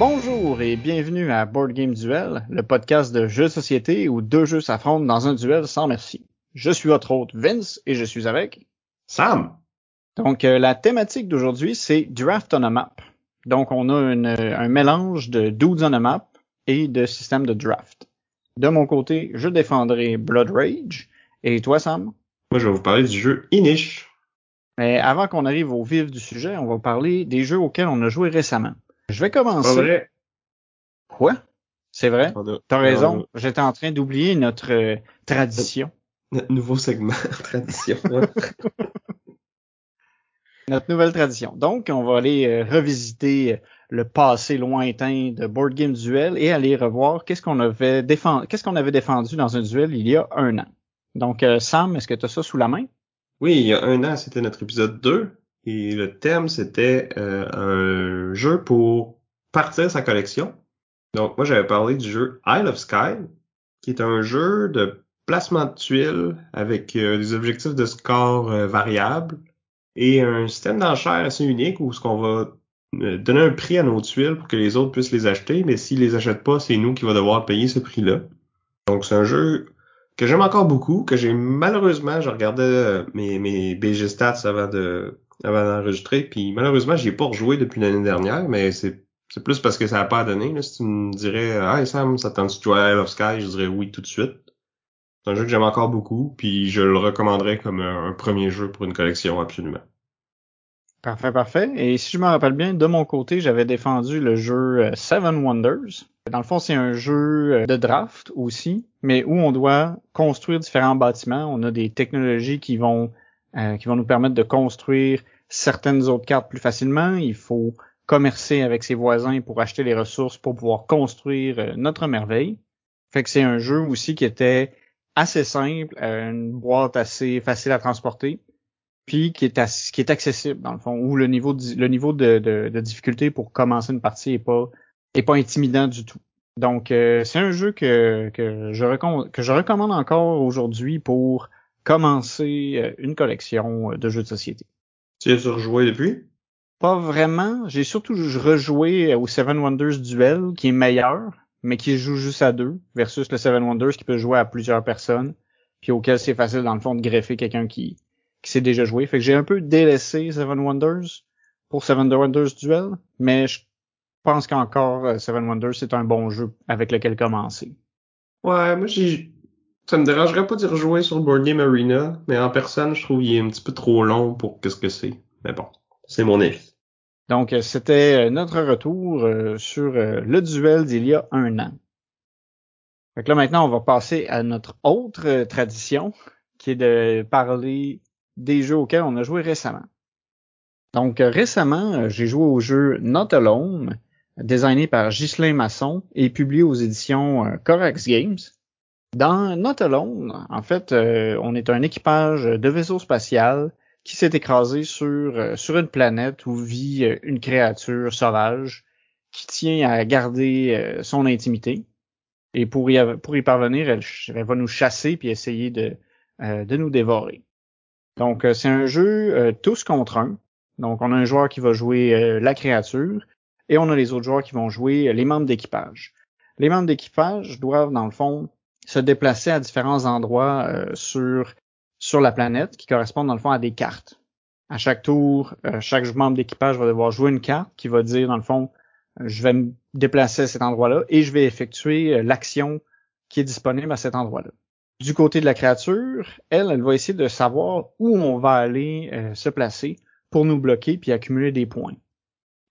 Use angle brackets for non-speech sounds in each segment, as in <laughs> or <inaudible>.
bonjour et bienvenue à Board Game Duel, le podcast de jeux de société où deux jeux s'affrontent dans un duel sans merci. Je suis votre hôte Vince et je suis avec Sam. Donc euh, la thématique d'aujourd'hui c'est Draft on a Map. Donc on a un mélange de Dudes on a Map et de système de draft. De mon côté, je défendrai Blood Rage. Et toi Sam? Moi je vais vous parler du jeu Inish. Mais avant qu'on arrive au vif du sujet, on va parler des jeux auxquels on a joué récemment. Je vais commencer. Vrai. Quoi? C'est vrai? T'as raison. J'étais en train d'oublier notre euh, tradition. Notre nouveau segment, <laughs> tradition. <laughs> notre nouvelle tradition. Donc, on va aller euh, revisiter le passé lointain de Board Game Duel et aller revoir qu'est-ce qu'on avait défendu, qu'est-ce qu'on avait défendu dans un duel il y a un an. Donc, euh, Sam, est-ce que tu as ça sous la main? Oui, il y a un an, c'était notre épisode 2. Et le thème, c'était euh, un jeu pour partir sa collection. Donc, moi, j'avais parlé du jeu Isle of Sky, qui est un jeu de placement de tuiles avec euh, des objectifs de score euh, variables et un système d'enchères assez unique où ce qu'on va donner un prix à nos tuiles pour que les autres puissent les acheter, mais s'ils les achètent pas, c'est nous qui va devoir payer ce prix-là. Donc, c'est un jeu que j'aime encore beaucoup, que j'ai malheureusement, je regardais mes, mes BG stats avant de avant d'enregistrer. Puis malheureusement, j'y ai pas rejoué depuis l'année dernière, mais c'est c'est plus parce que ça a pas donné. Là. Si tu me dirais Hey Sam, ça tente de jouer à of Sky, je dirais oui tout de suite. C'est un jeu que j'aime encore beaucoup, puis je le recommanderais comme un, premier jeu pour une collection, absolument. Parfait, parfait. Et si je me rappelle bien, de mon côté, j'avais défendu le jeu euh, Seven Wonders. Dans le fond, c'est un jeu euh, de draft aussi, mais où on doit construire différents bâtiments. On a des technologies qui vont euh, qui vont nous permettre de construire certaines autres cartes plus facilement. Il faut commercer avec ses voisins pour acheter les ressources pour pouvoir construire euh, notre merveille. Fait que c'est un jeu aussi qui était assez simple, euh, une boîte assez facile à transporter, puis qui est, accessible dans le fond, où le niveau de, difficulté pour commencer une partie est pas intimidant du tout. Donc c'est un jeu que, je que je recommande encore aujourd'hui pour commencer euh, une collection euh, de jeux de société. Tu as rejoué depuis? Pas vraiment. J'ai surtout rejoué au Seven Wonders Duel, qui est meilleur, mais qui joue juste à deux, versus le Seven Wonders qui peut jouer à plusieurs personnes, puis auquel c'est facile dans le fond de greffer quelqu'un qui, qui s'est déjà joué. Fait que j'ai un peu délaissé Seven Wonders pour Seven Wonders Duel, mais je pense qu'encore euh, Seven Wonders c'est un bon jeu avec lequel commencer. Ouais, moi j'ai ça me dérangerait pas d'y rejouer sur le Board Game Arena, mais en personne, je trouve qu'il est un petit peu trop long pour qu'est-ce que c'est. Mais bon, c'est mon avis. Donc, euh, c'était euh, notre retour euh, sur le duel d'il y a un an. Fait là, maintenant, on va passer à notre autre tradition, qui est de parler des jeux auxquels on a joué récemment. Donc, récemment, j'ai joué au jeu Not Alone, designé par Ghislain Masson et publié aux éditions Corax Games. Dans Not Alone, en fait, on est un équipage de vaisseau spatial qui s'est écrasé sur, euh, sur une planète où vit euh, une créature sauvage qui tient à garder son intimité. Et pour y, pour y parvenir, elle, va nous chasser puis essayer de, de nous dévorer. Donc, c'est un jeu tous contre un. Donc, on a un joueur qui va jouer la créature et on a les autres joueurs qui vont jouer les membres d'équipage. Les membres d'équipage doivent, dans le fond, se déplacer à différents endroits euh, sur sur la planète qui correspondent dans le fond à des cartes. À chaque tour, euh, chaque membre d'équipage va devoir jouer une carte qui va dire dans le fond euh, je vais me déplacer à cet endroit-là et je vais effectuer l'action qui est disponible à cet endroit-là. Du côté de la créature, elle, elle va essayer de savoir où on va aller se placer pour nous bloquer puis accumuler des points.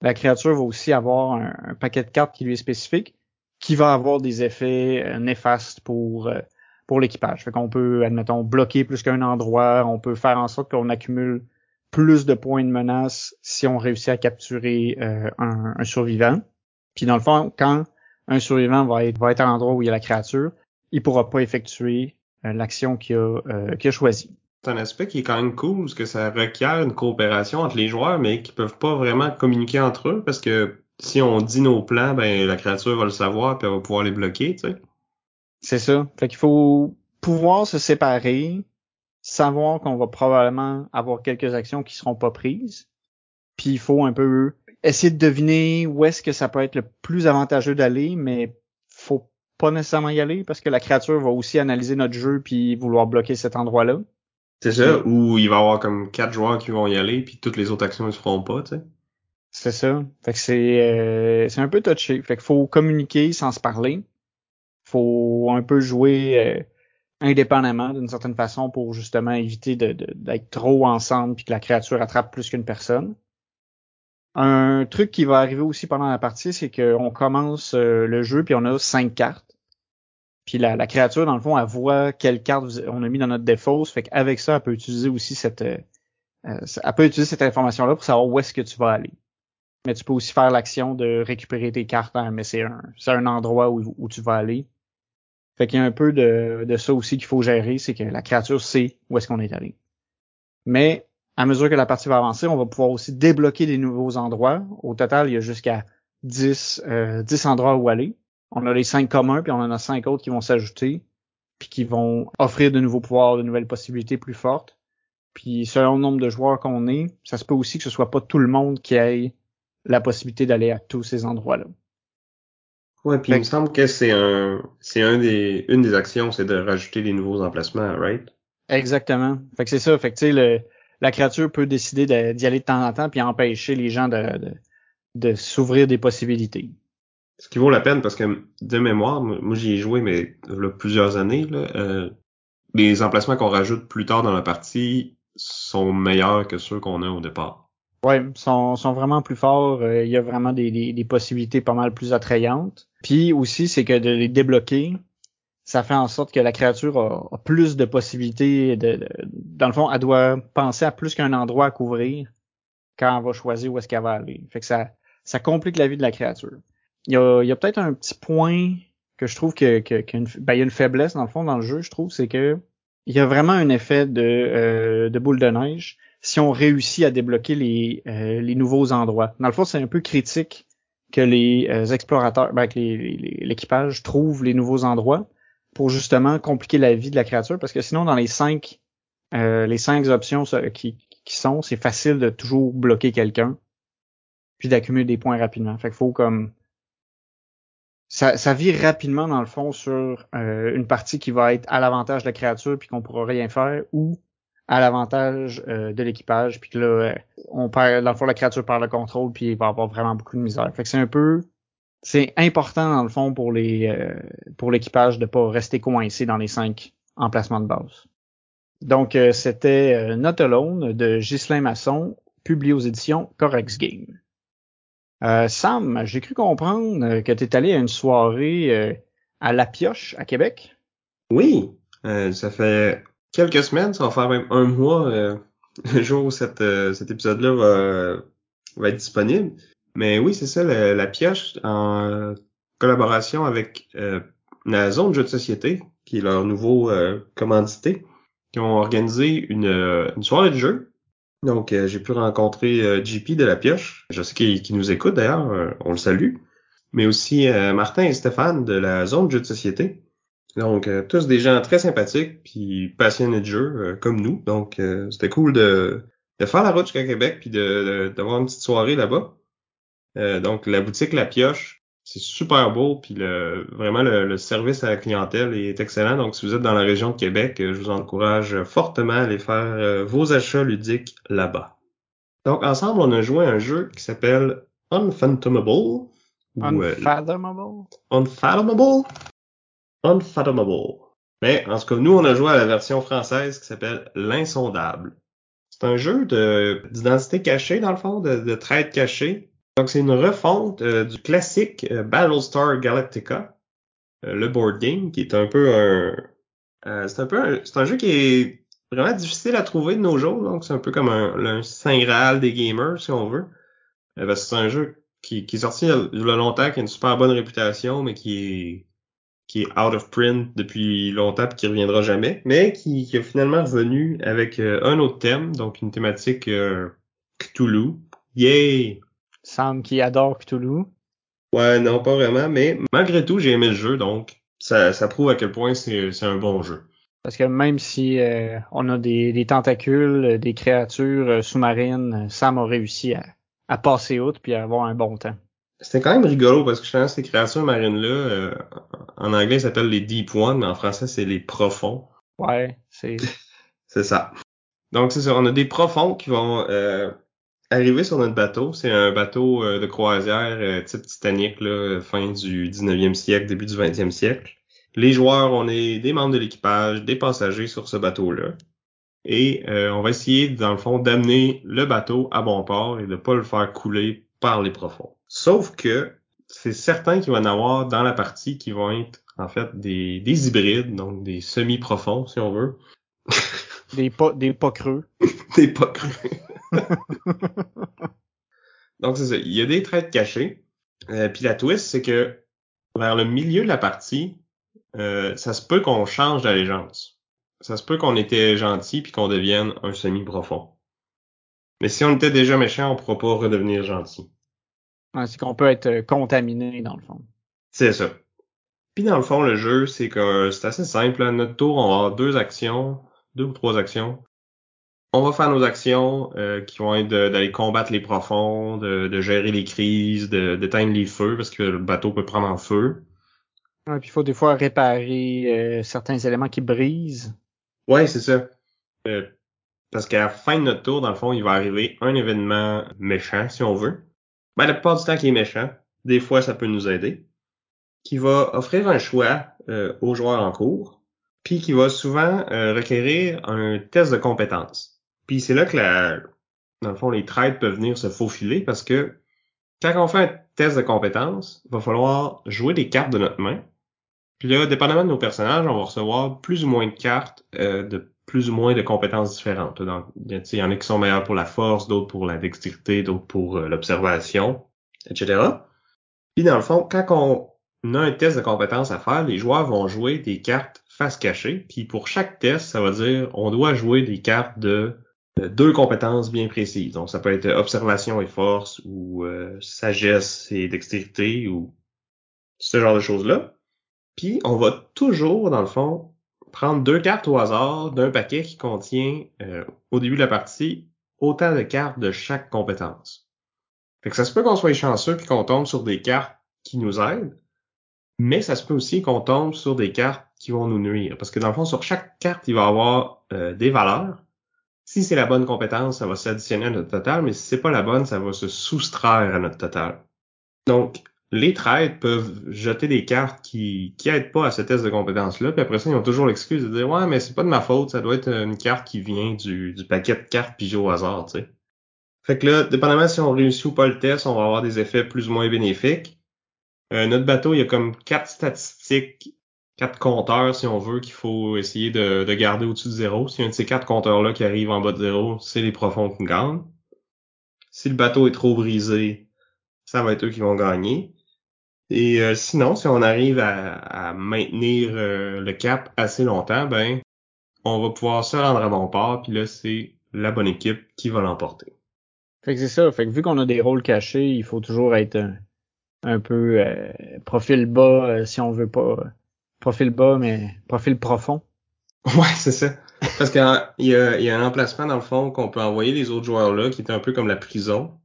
La créature va aussi avoir un paquet de cartes qui lui est spécifique qui va avoir des effets euh, néfastes pour euh, pour l'équipage. Fait qu'on peut, admettons, bloquer plus qu'un endroit, on peut faire en sorte qu'on accumule plus de points de menace si on réussit à capturer euh, un, survivant. Puis dans le fond, quand un survivant va être, va être à l'endroit où il y a la créature, il pourra pas effectuer euh, l'action qu'il a, euh, a choisie. C'est un aspect qui est quand même cool, parce que ça requiert une coopération entre les joueurs, mais qui peuvent pas vraiment communiquer entre eux, parce que si on dit nos plans, ben la créature va le savoir, puis elle va pouvoir les bloquer, tu sais. C'est ça. Fait qu'il faut pouvoir se séparer, savoir qu'on va probablement avoir quelques actions qui seront pas prises, puis il faut un peu essayer de deviner où est-ce que ça peut être le plus avantageux d'aller, mais faut pas nécessairement y aller parce que la créature va aussi analyser notre jeu puis vouloir bloquer cet endroit-là. C'est ça, ou il va y avoir comme quatre joueurs qui vont y aller puis toutes les autres actions ne se feront pas, tu sais. C'est ça. Fait que c'est euh, c'est un peu touché. Fait qu'il faut communiquer sans se parler. Faut un peu jouer euh, indépendamment d'une certaine façon pour justement éviter d'être trop ensemble puis que la créature attrape plus qu'une personne. Un truc qui va arriver aussi pendant la partie, c'est qu'on commence euh, le jeu puis on a cinq cartes. Puis la, créature, dans le fond, elle voit quelle carte on a mis dans notre défausse. Fait qu'avec ça, elle peut utiliser aussi cette, euh, elle peut utiliser cette information-là pour savoir où est-ce que tu vas aller. Mais tu peux aussi faire l'action de récupérer tes cartes, mais c'est un, c'est un endroit où, où tu vas aller. Fait qu'il y a un peu de, de ça aussi qu'il faut gérer, c'est que la créature sait où est-ce qu'on est allé. Mais à mesure que la partie va avancer, on va pouvoir aussi débloquer des nouveaux endroits. Au total, il y a jusqu'à 10, euh, 10 endroits où aller. On a les 5 communs, puis on en a 5 autres qui vont s'ajouter, puis qui vont offrir de nouveaux pouvoirs, de nouvelles possibilités plus fortes. Puis selon le nombre de joueurs qu'on est, ça se peut aussi que ce soit pas tout le monde qui ait la possibilité d'aller à tous ces endroits-là. Ouais, puis il me semble que c'est un, c'est un des, une des actions, c'est de rajouter des nouveaux emplacements, right? Exactement. Fait que c'est ça. Fait que tu sais, le, la créature peut décider d'y aller de temps en temps puis empêcher les gens de, de, de s'ouvrir des possibilités. Ce qui vaut la peine parce que de mémoire, moi j'y ai joué mais il y a plusieurs années, là, euh, les emplacements qu'on rajoute plus tard dans la partie sont meilleurs que ceux qu'on a au départ. Ouais, sont, sont vraiment plus forts. Euh, il y a vraiment des, des, des, possibilités pas mal plus attrayantes. Puis aussi, c'est que de les débloquer, ça fait en sorte que la créature a, plus de possibilités. De, dans le fond, elle doit penser à plus qu'un endroit à couvrir quand elle va choisir où est-ce qu'elle va aller. Fait que ça, ça complique la vie de la créature. Il y a, y a peut-être un petit point que je trouve que, que, ben, il y a une faiblesse dans le fond dans le jeu, je trouve, c'est que il y a vraiment un effet de, euh, de boule de neige si on réussit à débloquer les, euh, les nouveaux endroits. Dans le fond, c'est un peu critique que les euh, explorateurs, ben, que l'équipage trouve les nouveaux endroits pour justement compliquer la vie de la créature parce que sinon dans les cinq euh, les cinq options qui, qui sont c'est facile de toujours bloquer quelqu'un puis d'accumuler des points rapidement. Fait qu'il faut comme ça, ça vire rapidement dans le fond sur euh, une partie qui va être à l'avantage de la créature puis qu'on pourra rien faire ou à l'avantage euh, de l'équipage puis que là on perd dans le fond la créature perd le contrôle puis il va avoir vraiment beaucoup de misère fait que c'est un peu c'est important dans le fond pour les euh, pour l'équipage de pas rester coincé dans les cinq emplacements de base. Donc euh, c'était euh, Not Alone de Ghislain Masson, publié aux éditions Corex Game. Sam, j'ai cru comprendre que tu es allé à une soirée à La Pioche à Québec? Oui, ça fait quelques semaines, ça va faire même un mois <laughs> le jour où cet épisode-là va, va être disponible. Mais oui, c'est ça, la, pioche, en collaboration avec euh, la zone de jeu de société, qui est leur nouveau euh, commandité, qui ont organisé une, euh, une soirée de jeu. Donc, euh, j'ai pu rencontrer JP de la pioche. Je sais qu'il nous écoute d'ailleurs, on le salue. Mais aussi Martin et Stéphane de la zone de jeu de société. Donc, tous des gens très sympathiques puis passionnés de jeu, comme nous. Donc, c'était cool de, de faire la route jusqu'à Québec puis de d'avoir une petite soirée là-bas. Euh, donc la boutique La Pioche, c'est super beau, puis le, vraiment le, service à la clientèle est excellent. Donc si vous êtes dans la région de Québec, euh, je vous encourage fortement à aller faire euh, vos achats ludiques là-bas. Donc ensemble, on a joué un jeu qui s'appelle Unfathomable. Unfathomable? Unfathomable? Unfathomable. Mais en tout cas, nous, on a joué à la version française qui s'appelle L'Insondable. C'est un jeu d'identité cachée, dans le fond, de, de traite cachée, donc, c'est une refonte euh, du classique euh, Battlestar Galactica, euh, le board game, qui est un peu un... c'est un peu un, c'est un jeu qui est vraiment difficile à trouver de nos jours, donc c'est un peu comme un, Saint Graal des gamers, si on veut. c'est un jeu qui, qui est sorti il y a longtemps, qui a une super bonne réputation, mais qui est qui est out of print depuis longtemps et qui reviendra jamais, mais qui, qui est finalement revenu avec euh, un autre thème, donc une thématique euh, Cthulhu. Yay! Sam qui adore Cthulhu. Ouais, non, pas vraiment, mais malgré tout, j'ai aimé le jeu, donc ça, ça prouve à quel point c'est un bon jeu. Parce que même si euh, on a des, des, tentacules, des créatures sous-marines, Sam a réussi à, à passer outre puis à avoir un bon temps. C'était quand même rigolo parce que je pense ces créatures marines-là, euh, en anglais, ça s'appelle les Deep One, mais en français, c'est les profonds. Ouais, c'est... <laughs> c'est ça. Donc, c'est ça. On a des profonds qui vont euh, arriver sur notre bateau. C'est un bateau euh, de croisière type Titanic, là, fin du 19e siècle, début du 20e siècle. Les joueurs, on est des membres de l'équipage, des passagers sur ce bateau-là. Et on va essayer, dans le fond, d'amener le bateau à bon port et de pas le faire couler par les profonds. Sauf que c'est certain qu'il va y en avoir dans la partie qui vont être en fait des, des hybrides, donc des semi-profonds si on veut. <laughs> des pas des pas creux. <laughs> des pas creux. <laughs> donc c'est ça. Il y a des traits cachés. Euh, Puis la twist, c'est que vers le milieu de la partie, euh, ça se peut qu'on change d'allégeance. Ça se peut qu'on était gentil puis qu'on devienne un semi-profond. Mais si on était déjà méchant, on pourra pas redevenir gentil. C'est qu'on peut être euh, contaminé, dans le fond. C'est ça. Puis dans le fond, le jeu, c'est que c'est assez simple. À notre tour, on va avoir deux actions, deux ou trois actions. On va faire nos actions euh, qui vont être d'aller combattre les profonds, de, gérer les crises, d'éteindre les feux, parce que le bateau peut prendre en feu. Ouais, puis il faut des fois réparer euh, certains éléments qui brisent. Ouais, c'est ça. Parce qu'à la fin de notre tour, dans le fond, il va arriver un événement méchant, si on veut. Ben, la plupart du temps, qui est méchant. Des fois, ça peut nous aider. Qui va offrir un choix euh, aux joueurs en cours. Puis qui va souvent euh, requérir un test de compétence. Puis c'est là que la, dans le fond, les trades peuvent venir se faufiler parce que quand on fait un test de compétence, il va falloir jouer des cartes de notre main. Puis là, dépendamment de nos personnages, on va recevoir plus ou moins de cartes euh, de plus ou moins de compétences différentes. Donc, il y en a qui sont meilleurs pour la force, d'autres pour la dextérité, d'autres pour euh, l'observation, etc. Puis dans le fond, quand on a un test de compétences à faire, les joueurs vont jouer des cartes face cachée. Puis pour chaque test, ça va dire on doit jouer des cartes de, deux compétences bien précises. Donc ça peut être observation et force ou euh, sagesse et dextérité ou ce genre de choses-là. Puis on va toujours, dans le fond, prendre deux cartes au hasard d'un paquet qui contient, euh, au début de la partie, autant de cartes de chaque compétence. Fait que ça se peut qu'on soit chanceux puis qu'on tombe sur des cartes qui nous aident, mais ça se peut aussi qu'on tombe sur des cartes qui vont nous nuire. Parce que dans le fond, sur chaque carte, il va y avoir euh, des valeurs. Si c'est la bonne compétence, ça va s'additionner à notre total, mais si c'est pas la bonne, ça va se soustraire à notre total. Donc, les trades peuvent jeter des cartes qui qui aident pas à ce test de compétence-là, puis après ça, ils ont toujours l'excuse de dire Ouais, mais c'est pas de ma faute, ça doit être une carte qui vient du, du paquet de cartes pigées au hasard, tu sais. Fait que là, dépendamment si on réussit ou pas le test, on va avoir des effets plus ou moins bénéfiques. Euh, notre bateau, il y a comme quatre statistiques, quatre compteurs, si on veut, qu'il faut essayer de, de garder au-dessus de zéro. Si un de ces quatre compteurs-là qui arrive en bas de zéro, c'est les profonds qui gagnent. Si le bateau est trop brisé, ça va être eux qui vont gagner. Et euh, sinon, si on arrive à, maintenir euh, le cap assez longtemps, ben on va pouvoir se rendre à bon port, puis là, c'est la bonne équipe qui va l'emporter. Fait que c'est ça. Fait que vu qu'on a des rôles cachés, il faut toujours être un, peu euh, profil bas si on veut pas. profil bas, mais profil profond. <laughs> Ouais, c'est ça. Parce qu'il y, y, a un emplacement dans le fond qu'on peut envoyer les autres joueurs là, qui est un peu comme la prison.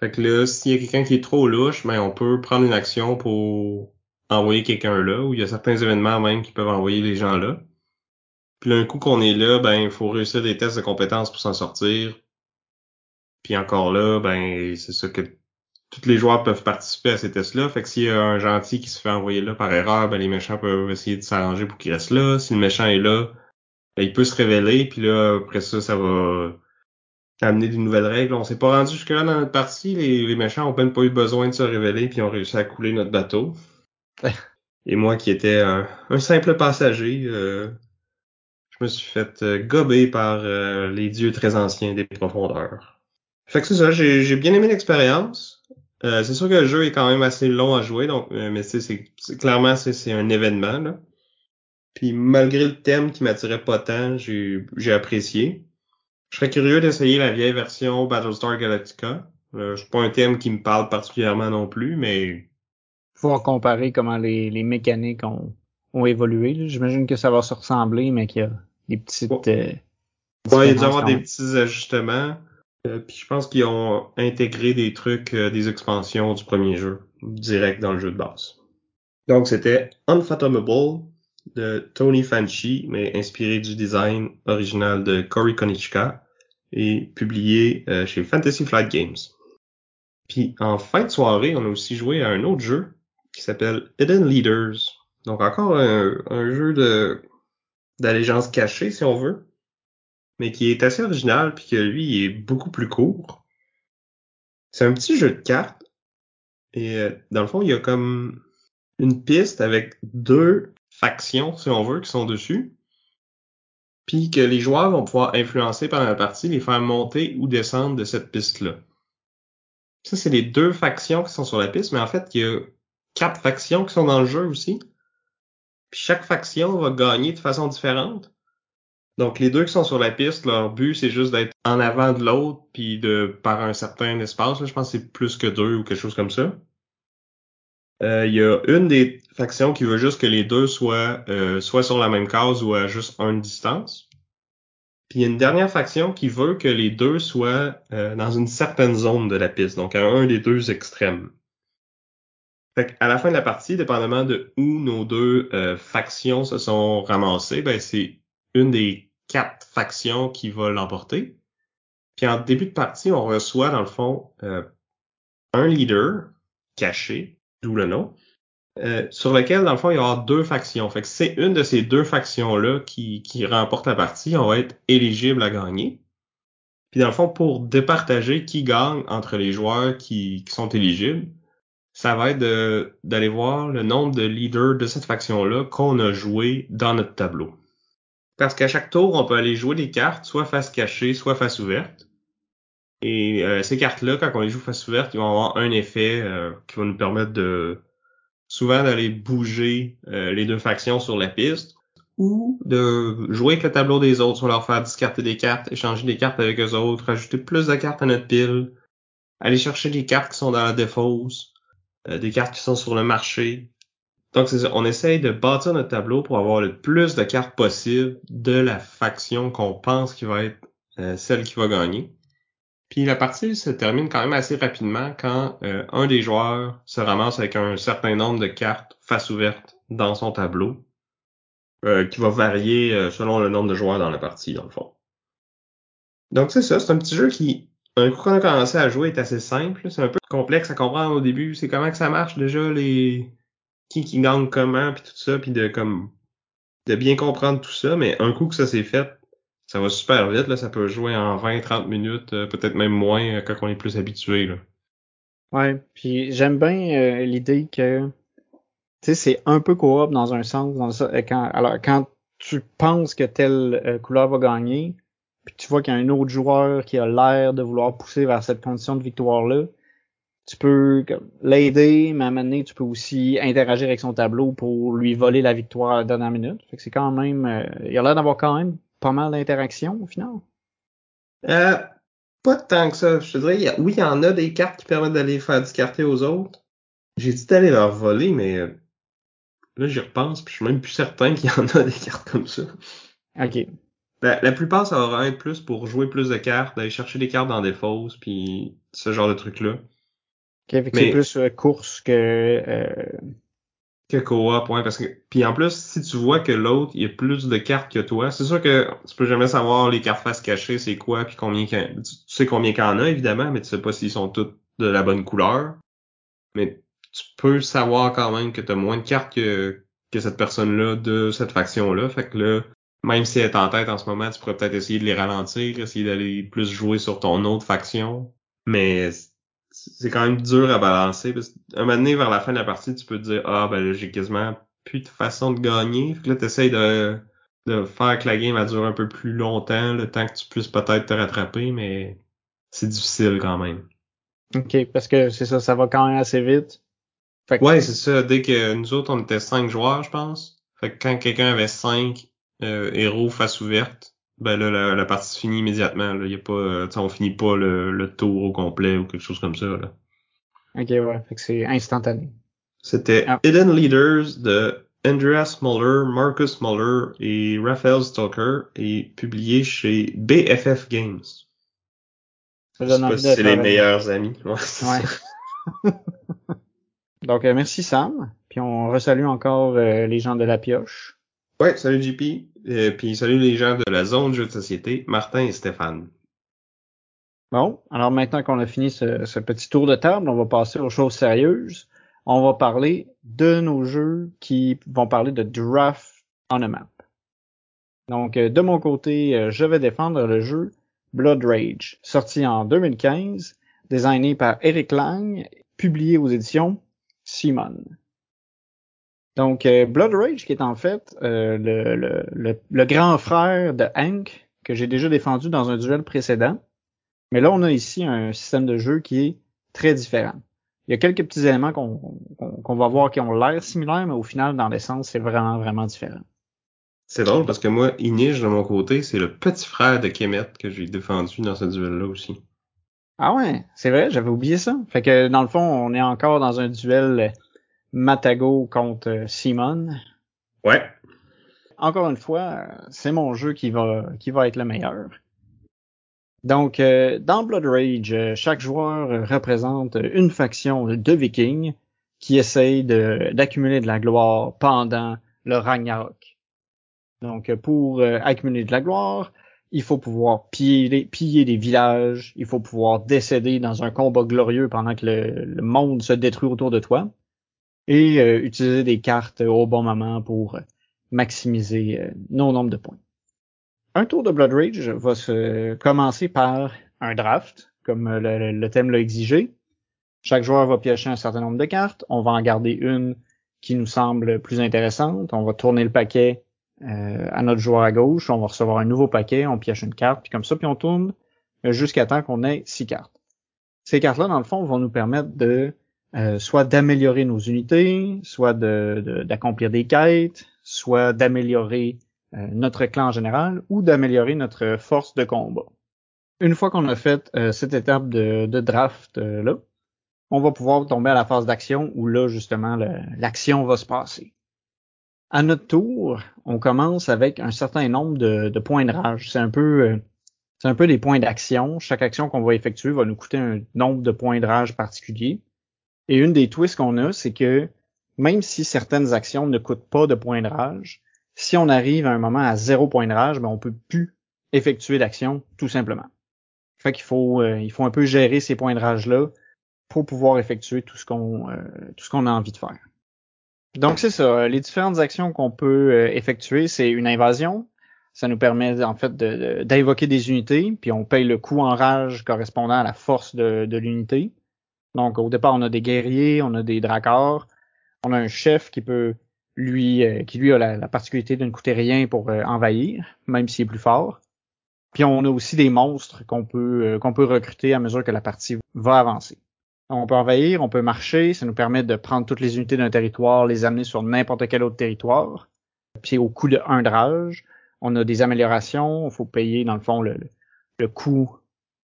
Fait que là, s'il y a quelqu'un qui est trop louche, ben on peut prendre une action pour envoyer quelqu'un là, ou il y a certains événements même qui peuvent envoyer les gens là. Puis là, un coup qu'on est là, ben il faut réussir des tests de compétences pour s'en sortir. Puis encore là, ben c'est ça que tous les joueurs peuvent participer à ces tests-là. Fait que s'il y a un gentil qui se fait envoyer là par erreur, ben les méchants peuvent essayer de s'arranger pour qu'il reste là. Si le méchant est là, ben, il peut se révéler, puis là, après ça, ça va amener des nouvelles règles. On s'est pas rendu jusque-là dans notre partie. Les, méchants ont même pas eu besoin de se révéler puis ont réussi à couler notre bateau. <laughs> Et moi qui étais un, simple passager, euh, je me suis fait euh, gober par euh, les dieux très anciens des profondeurs. Fait que c'est ça, j'ai bien aimé l'expérience. C'est sûr que le jeu est quand même assez long à jouer, donc mais c'est, c'est, clairement c'est, un événement là. Puis malgré le thème qui m'attirait pas tant, j'ai, j'ai apprécié. Je serais curieux d'essayer la vieille version Battlestar Galactica. Euh, c'est pas un thème qui me parle particulièrement non plus, mais faut comparer comment les, les mécaniques ont, ont évolué. J'imagine que ça va se ressembler, mais qu'il y a des petites. Euh, ouais, il doit y avoir des petits ajustements. Euh, puis je pense qu'ils ont intégré des trucs, euh, des expansions du premier jeu, direct dans le jeu de base. Donc c'était Unfathomable de Tony Fanchi, mais inspiré du design original de Cory Konichka et publié euh, chez Fantasy Flight Games. Puis en fin de soirée, on a aussi joué à un autre jeu qui s'appelle Hidden Leaders. Donc encore un, un jeu de d'allégeance cachée si on veut mais qui est assez original puis que lui est beaucoup plus court. C'est un petit jeu de cartes et euh, dans le fond il y a comme une piste avec deux factions si on veut qui sont dessus puis que les joueurs vont pouvoir influencer pendant la partie, les faire monter ou descendre de cette piste-là. Ça, c'est les deux factions qui sont sur la piste, mais en fait, il y a quatre factions qui sont dans le jeu aussi. Puis chaque faction va gagner de façon différente. Donc les deux qui sont sur la piste, leur but c'est juste d'être en avant de l'autre puis de par un certain espace. je pense que c'est plus que deux ou quelque chose comme ça. Euh, il y a une des factions qui veut juste que les deux soient euh, soit sur la même case ou à juste une distance. Puis il y a une dernière faction qui veut que les deux soient euh, dans une certaine zone de la piste, donc à un des deux extrêmes. Fait à la fin de la partie, dépendamment de où nos deux factions se sont ramassées, ben c'est une des quatre factions qui va l'emporter. Puis en début de partie, on reçoit dans le fond euh, un leader caché, d'où le nom, euh, sur lequel dans le fond il y aura deux factions. Fait que c'est une de ces deux factions là qui, qui remporte la partie, on va être éligible à gagner. Puis dans le fond, pour départager qui gagne entre les joueurs qui, qui sont éligibles, ça va être d'aller voir le nombre de leaders de cette faction-là qu'on a joué dans notre tableau. Parce qu'à chaque tour, on peut aller jouer des cartes, soit face cachée, soit face ouverte. Et euh, ces cartes-là, quand on les joue face ouverte, ils vont avoir un effet euh, qui va nous permettre de souvent d'aller bouger euh, les deux factions sur la piste ou de jouer avec le tableau des autres, soit leur faire discarter des cartes, échanger des cartes avec eux autres, ajouter plus de cartes à notre pile, aller chercher des cartes qui sont dans la défausse, des cartes qui sont sur le marché, donc, c'est ça. On essaye de bâtir notre tableau pour avoir le plus de cartes possible de la faction qu'on pense qui va être euh, celle qui va gagner. Puis la partie se termine quand même assez rapidement quand euh, un des joueurs se ramasse avec un certain nombre de cartes face ouverte dans son tableau, euh, qui va varier selon le nombre de joueurs dans la partie, dans le fond. Donc c'est ça, c'est un petit jeu qui, un coup qu'on a commencé à jouer, est assez simple. C'est un peu complexe à comprendre au début. C'est comment que ça marche déjà les qui qui gagne comment puis tout ça puis de comme de bien comprendre tout ça mais un coup que ça s'est fait ça va super vite là ça peut jouer en 20 30 minutes euh, peut-être même moins euh, quand on est plus habitué là. Ouais, puis j'aime bien euh, l'idée que tu sais c'est un peu coop dans un sens quand alors quand tu penses que telle couleur va gagner puis tu vois qu'il y a un autre joueur qui a l'air de vouloir pousser vers cette condition de victoire là tu peux l'aider, mais à un moment donné, tu peux aussi interagir avec son tableau pour lui voler la victoire à la dernière minute. Fait que c'est quand même, euh, il a l'air d'avoir quand même pas mal d'interactions au final? Euh, pas tant que ça. Je te dirais, oui, il y en a des cartes qui permettent d'aller faire discarter aux autres. J'ai dit d'aller leur voler, mais euh, là j'y repense, puis je suis même plus certain qu'il y en a des cartes comme ça. Ok. La, la plupart, ça va être plus pour jouer plus de cartes, d'aller chercher des cartes dans des fausses, puis ce genre de trucs-là. Okay, c'est plus euh, course que euh... que parce que puis en plus si tu vois que l'autre il a plus de cartes que toi, c'est sûr que tu peux jamais savoir les cartes face cachées c'est quoi puis combien tu sais combien qu'il y en a évidemment, mais tu sais pas s'ils sont toutes de la bonne couleur. Mais tu peux savoir quand même que tu as moins de cartes que que cette personne-là de cette faction-là, fait que là même si elle est en tête en ce moment, tu pourrais peut-être essayer de les ralentir, essayer d'aller plus jouer sur ton autre faction, mais c'est quand même dur à balancer. Parce un moment donné, vers la fin de la partie, tu peux te dire Ah ben là, j'ai quasiment plus de façon de gagner. Fait que là, t'essayes de, de faire que la game elle dure un peu plus longtemps, le temps que tu puisses peut-être te rattraper, mais c'est difficile quand même. OK, parce que c'est ça, ça va quand même assez vite. Fait que... Ouais, c'est ça. Dès que nous autres, on était cinq joueurs, je pense. Fait que quand quelqu'un avait cinq euh, héros face ouverte, ben là, la, partie se finit immédiatement. Là. Y a pas, euh, on finit pas le, le, tour au complet ou quelque chose comme ça. Là. Ok, ouais. Fait que c'est instantané. C'était ah. Hidden Leaders de Andreas Muller, Marcus Muller et Raphael Stalker et publié chez BFF Games. Ça donne pas si c'est les meilleurs amis. <laughs> Ouais. <laughs> Donc, euh, merci Sam. Puis on resalue encore euh, les gens de la pioche. Ouais, salut JP. Euh, puis salut les gens de la zone jeu de société, Martin et Stéphane. Bon, alors maintenant qu'on a fini ce, petit tour de table, on va passer aux choses sérieuses. On va parler de nos jeux qui vont parler de draft on a map. Donc, de mon côté, je vais défendre le jeu Blood Rage, sorti en 2015, designé par Eric Lang, publié aux éditions Simon. Donc, euh, Blood Rage, qui est en fait euh, le, le, le, grand frère de Hank, que j'ai déjà défendu dans un duel précédent. Mais là, on a ici un système de jeu qui est très différent. Il y a quelques petits éléments qu'on va voir qui ont l'air similaires, mais au final, dans l'essence, c'est vraiment, vraiment différent. C'est drôle parce que moi, Inish, de mon côté, c'est le petit frère de Kemet que j'ai défendu dans ce duel-là aussi. Ah ouais, c'est vrai, j'avais oublié ça. Fait que dans le fond, on est encore dans un duel Matago contre Simon. Ouais. Encore une fois, c'est mon jeu qui va qui va être le meilleur. Donc, euh, dans Blood Rage, chaque joueur représente une faction de vikings qui essayent d'accumuler de, la gloire pendant le Ragnarok. Donc, pour euh, accumuler de la gloire, il faut pouvoir piller, piller, des villages, il faut pouvoir décéder dans un combat glorieux pendant que le, monde se détruit autour de toi, et euh, utiliser des cartes au bon moment pour maximiser euh, nos nombres de points. Un tour de Blood Rage va se commencer par un draft, comme le, le thème l'a exigé. Chaque joueur va piocher un certain nombre de cartes. On va en garder une qui nous semble plus intéressante. On va tourner le paquet euh, à notre joueur à gauche, on va recevoir un nouveau paquet, on pioche une carte, puis comme ça, puis on tourne euh, jusqu'à temps qu'on ait six cartes. Ces cartes-là, dans le fond, vont nous permettre de euh, soit d'améliorer nos unités, soit d'accomplir de, des quêtes, soit d'améliorer notre clan en général, ou d'améliorer notre force de combat. Une fois qu'on a fait cette étape de, draft là, on va pouvoir tomber à la phase d'action où là, justement, l'action va se passer. À notre tour, on commence avec un certain nombre de, points de rage. C'est un peu euh, c'est un peu des points d'action. Chaque action qu'on va effectuer va nous coûter un nombre de points de rage particulier. Et une des twists qu'on a, c'est que même si certaines actions ne coûtent pas de points de rage, si on arrive à un moment à zéro point de rage, ben on peut plus effectuer d'action tout simplement. Fait qu'il faut euh, il faut un peu gérer ces points de rage là pour pouvoir effectuer tout ce qu'on euh, tout ce qu'on a envie de faire. Donc c'est ça. Les différentes actions qu'on peut euh, effectuer, c'est une invasion. Ça nous permet en fait d'invoquer des unités, puis on paye le coût en rage correspondant à la force de, l'unité. Donc au départ, on a des guerriers, on a des dracars, on a un chef qui peut lui euh, qui lui a la, particularité de ne coûter rien pour euh, envahir, même s'il est plus fort. Puis on a aussi des monstres qu'on peut qu'on peut recruter à mesure que la partie va avancer. On peut envahir, on peut marcher, ça nous permet de prendre toutes les unités d'un territoire, les amener sur n'importe quel autre territoire. Puis au coût de un drage, on a des améliorations, il faut payer dans le fond le, le coût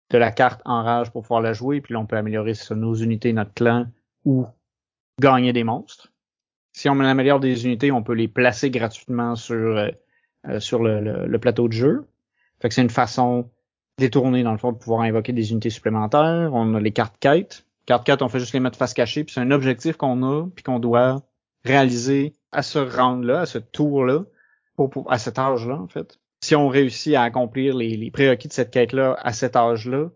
de la carte en rage pour pouvoir la jouer, puis là on peut améliorer sur nos unités, notre clan, ou gagner des monstres. Si on améliore des unités, on peut les placer gratuitement sur, euh, euh, sur le, plateau de jeu. C'est une façon détournée, dans le fond, de pouvoir invoquer des unités supplémentaires. On a les cartes quêtes. Carte 4, on fait juste les mettre face cachée, puis c'est un objectif qu'on a, puis qu'on doit réaliser à ce round-là, à ce tour-là, pour, à cet âge-là, en fait. Si on réussit à accomplir les, prérequis de cette quête-là à cet âge-là,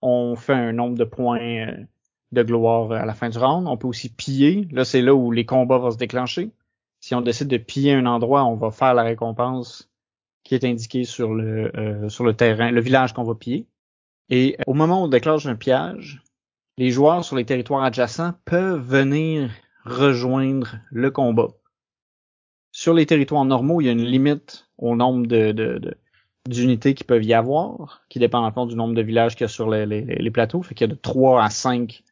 on fait un nombre de points euh, de gloire à la fin du round. On peut aussi piller. Là, c'est là où les combats vont se déclencher. Si on décide de piller un endroit, on va faire la récompense qui est indiquée sur le euh, sur le terrain, le village qu'on va piller. Et au moment où on déclenche un piège, les joueurs sur les territoires adjacents peuvent venir rejoindre le combat. Sur les territoires normaux, il y a une limite au nombre d'unités qui peuvent y avoir, qui dépend en fond du nombre de villages qu'il y a sur les, les, les plateaux. Fait qu'il y a de 3 à 5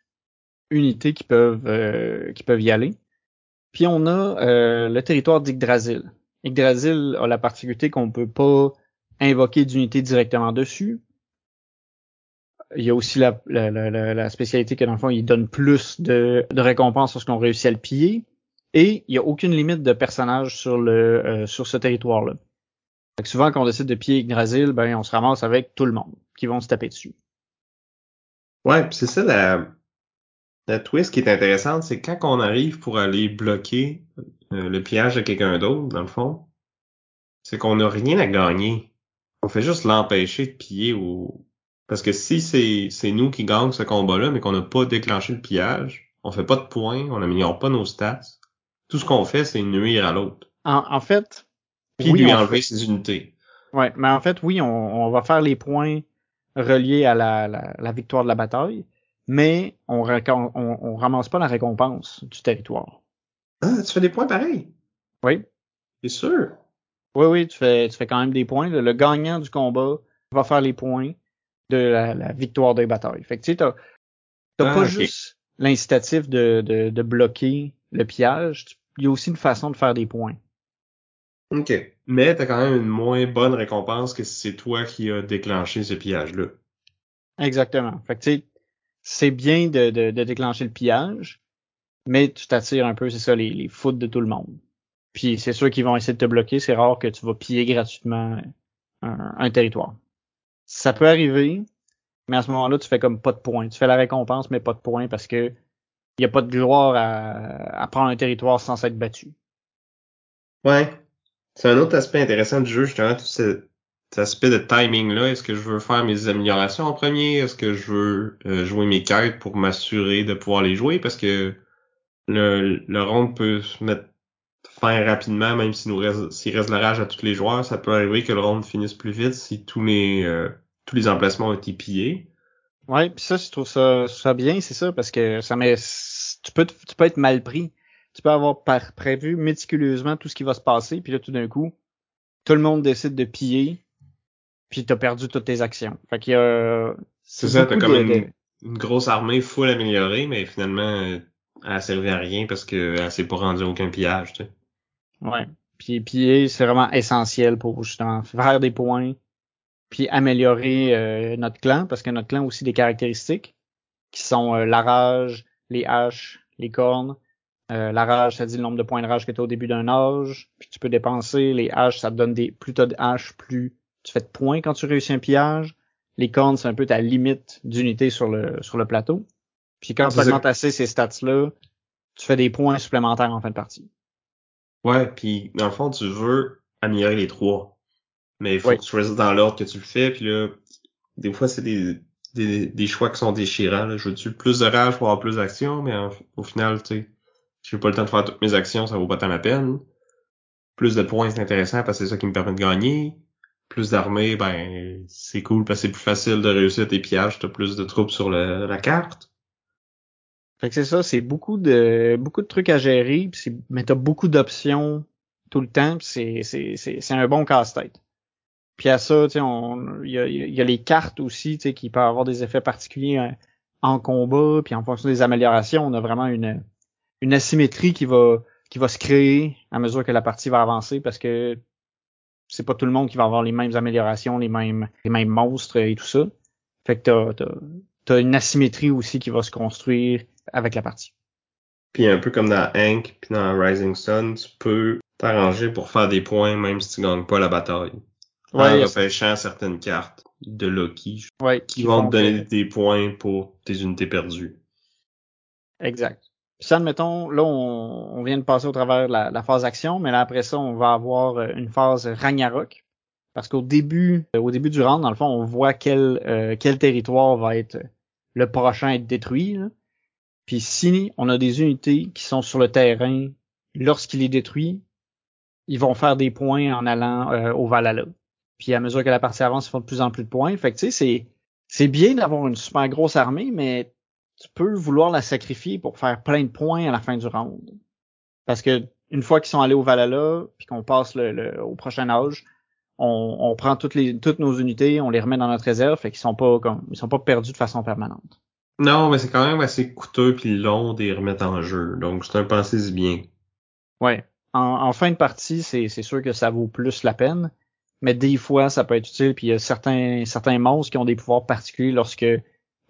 unités qui peuvent euh, qui peuvent y aller. Puis on a euh, le territoire d'Yggdrasil. Yggdrasil a la particularité qu'on peut pas invoquer d'unités directement dessus. Il y a aussi la, spécialité que dans le fond, il donne plus de, de récompenses lorsqu'on réussit à le piller. Et il n'y a aucune limite de personnages sur le euh, sur ce territoire-là. Souvent, quand on décide de piller Yggdrasil, ben on se ramasse avec tout le monde qui vont se taper dessus. Ouais, c'est ça la, la twist qui est intéressante, c'est quand on arrive pour aller bloquer euh, le pillage de quelqu'un d'autre, dans le fond, c'est qu'on n'a rien à gagner. On fait juste l'empêcher de piller ou parce que si c'est c'est nous qui gagnons ce combat-là, mais qu'on n'a pas déclenché le pillage, on fait pas de points, on n'améliore pas nos stats. Tout ce qu'on fait, c'est nuire à l'autre. En, en, fait, puis lui enlever ses unités. Ouais, mais en fait, oui, on, on va faire les points reliés à la, la, la victoire de la bataille, mais on, on, on, ramasse pas la récompense du territoire. Ah, tu fais des points pareils? Oui. C'est sûr? Oui, oui, tu fais, tu fais quand même des points. Le, gagnant du combat va faire les points de la, la victoire des batailles. Fait que tu sais, t'as, ah, pas juste l'incitatif de, de, de, bloquer le pillage, il y a aussi une façon de faire des points. OK. Mais t'as quand même une moins bonne récompense que si c'est toi qui as déclenché ce pillage-là. Exactement. Fait que tu sais, c'est bien de, de, de, déclencher le pillage, mais tu t'attires un peu, c'est ça, les, les foot de tout le monde. Puis c'est sûr qu'ils vont essayer de te bloquer, c'est rare que tu vas piller gratuitement un, un territoire. Ça peut arriver, mais à ce moment-là, tu fais comme pas de points. Tu fais la récompense, mais pas de points parce que il y a pas de gloire à, à prendre un territoire sans être battu. Ouais. C'est un autre aspect intéressant du jeu, justement, tout cet aspect de timing-là. Est-ce que je veux faire mes améliorations en premier? Est-ce que je veux euh, jouer mes cartes pour m'assurer de pouvoir les jouer? Parce que le, le round peut se mettre fin rapidement, même s'il nous reste s'il reste la rage à tous les joueurs. Ça peut arriver que le round finisse plus vite si tous les euh, tous les emplacements ont été pillés. Ouais, puis ça, je trouve ça, ça bien, c'est ça, parce que ça met, tu peux, tu peux être mal pris. Tu peux avoir prévu méticuleusement tout ce qui va se passer, puis là, tout d'un coup, tout le monde décide de piller, puis t'as perdu toutes tes actions. Fait qu'il y a... C'est ça, t'as comme une, une, grosse armée full améliorée, mais finalement, elle servait à rien parce qu'elle s'est pas rendue aucun pillage, tu sais. Ouais. Puis piller, c'est vraiment essentiel pour justement faire des points, puis améliorer euh, notre clan, parce que notre clan a aussi des caractéristiques qui sont euh, la rage, les haches, les cornes. Euh, la rage, ça dit le nombre de points de rage que tu as au début d'un âge, puis tu peux dépenser. Les haches, ça te donne des plus t'as de haches, plus tu fais de points quand tu réussis un pillage. Les cornes, c'est un peu ta limite d'unité sur le sur le plateau. Puis quand tu augmentes assez ces stats-là, tu fais des points supplémentaires en fin de partie. Ouais, puis dans le fond, tu veux améliorer les trois. Mais il faut que tu choisisses dans l'ordre que tu le fais. Puis là, des fois, c'est des, des, des, choix qui sont déchirants. Là. Je veux-tu plus de rage pour avoir plus d'action, mais au final, tu sais, si j'ai pas le temps de faire toutes mes actions, ça vaut pas tant la peine. Plus de points, c'est intéressant parce que c'est ça qui me permet de gagner. Plus d'armée, ben c'est cool parce que c'est plus facile de réussir tes pillages, t'as plus de troupes sur la carte. Fait que c'est ça, c'est beaucoup de beaucoup de trucs à gérer, mais t'as beaucoup d'options tout le temps, c'est c'est un bon casse-tête. Puis à ça, il y a, y a, les cartes aussi, qui peuvent avoir des effets particuliers euh, en combat, puis en fonction des améliorations, on a vraiment une, une asymétrie qui va qui va se créer à mesure que la partie va avancer, parce que c'est pas tout le monde qui va avoir les mêmes améliorations, les mêmes les mêmes monstres et tout ça. Fait que t'as t'as, une asymétrie aussi qui va se construire avec la partie. Puis un peu comme dans Hank puis dans Rising Sun, tu peux t'arranger pour faire des points même si tu gagnes pas la bataille ouais, en repêchant certaines cartes de Loki ouais, qui, vont te donner des points pour tes unités perdues. Exact. Puis ça, admettons, là, on, vient de passer au travers de la, phase action, mais là, après ça, on va avoir euh, une phase Ragnarok. Parce qu'au début, euh, au début du round, dans le fond, on voit quel, euh, quel territoire va être le prochain à être détruit. Puis si on a des unités qui sont sur le terrain, lorsqu'il est détruit, ils vont faire des points en allant au Valhalla. Puis à mesure que la partie avance, ils font de plus en plus de points. Fait que tu sais, c'est, c'est bien d'avoir une super grosse armée, mais tu peux vouloir la sacrifier pour faire plein de points à la fin du round. Parce que une fois qu'ils sont allés au Valhalla, puis qu'on passe le, au prochain âge, on, on prend toutes les toutes nos unités, on les remet dans notre réserve, fait qu'ils sont pas comme ils sont pas perdus de façon permanente. Non, mais c'est quand même assez coûteux puis long de les remettre en jeu. Donc c'est un pensée bien. Ouais. En, en, fin de partie, c'est sûr que ça vaut plus la peine. Mais des fois, ça peut être utile. Puis il y a certains, certains monstres qui ont des pouvoirs particuliers lorsque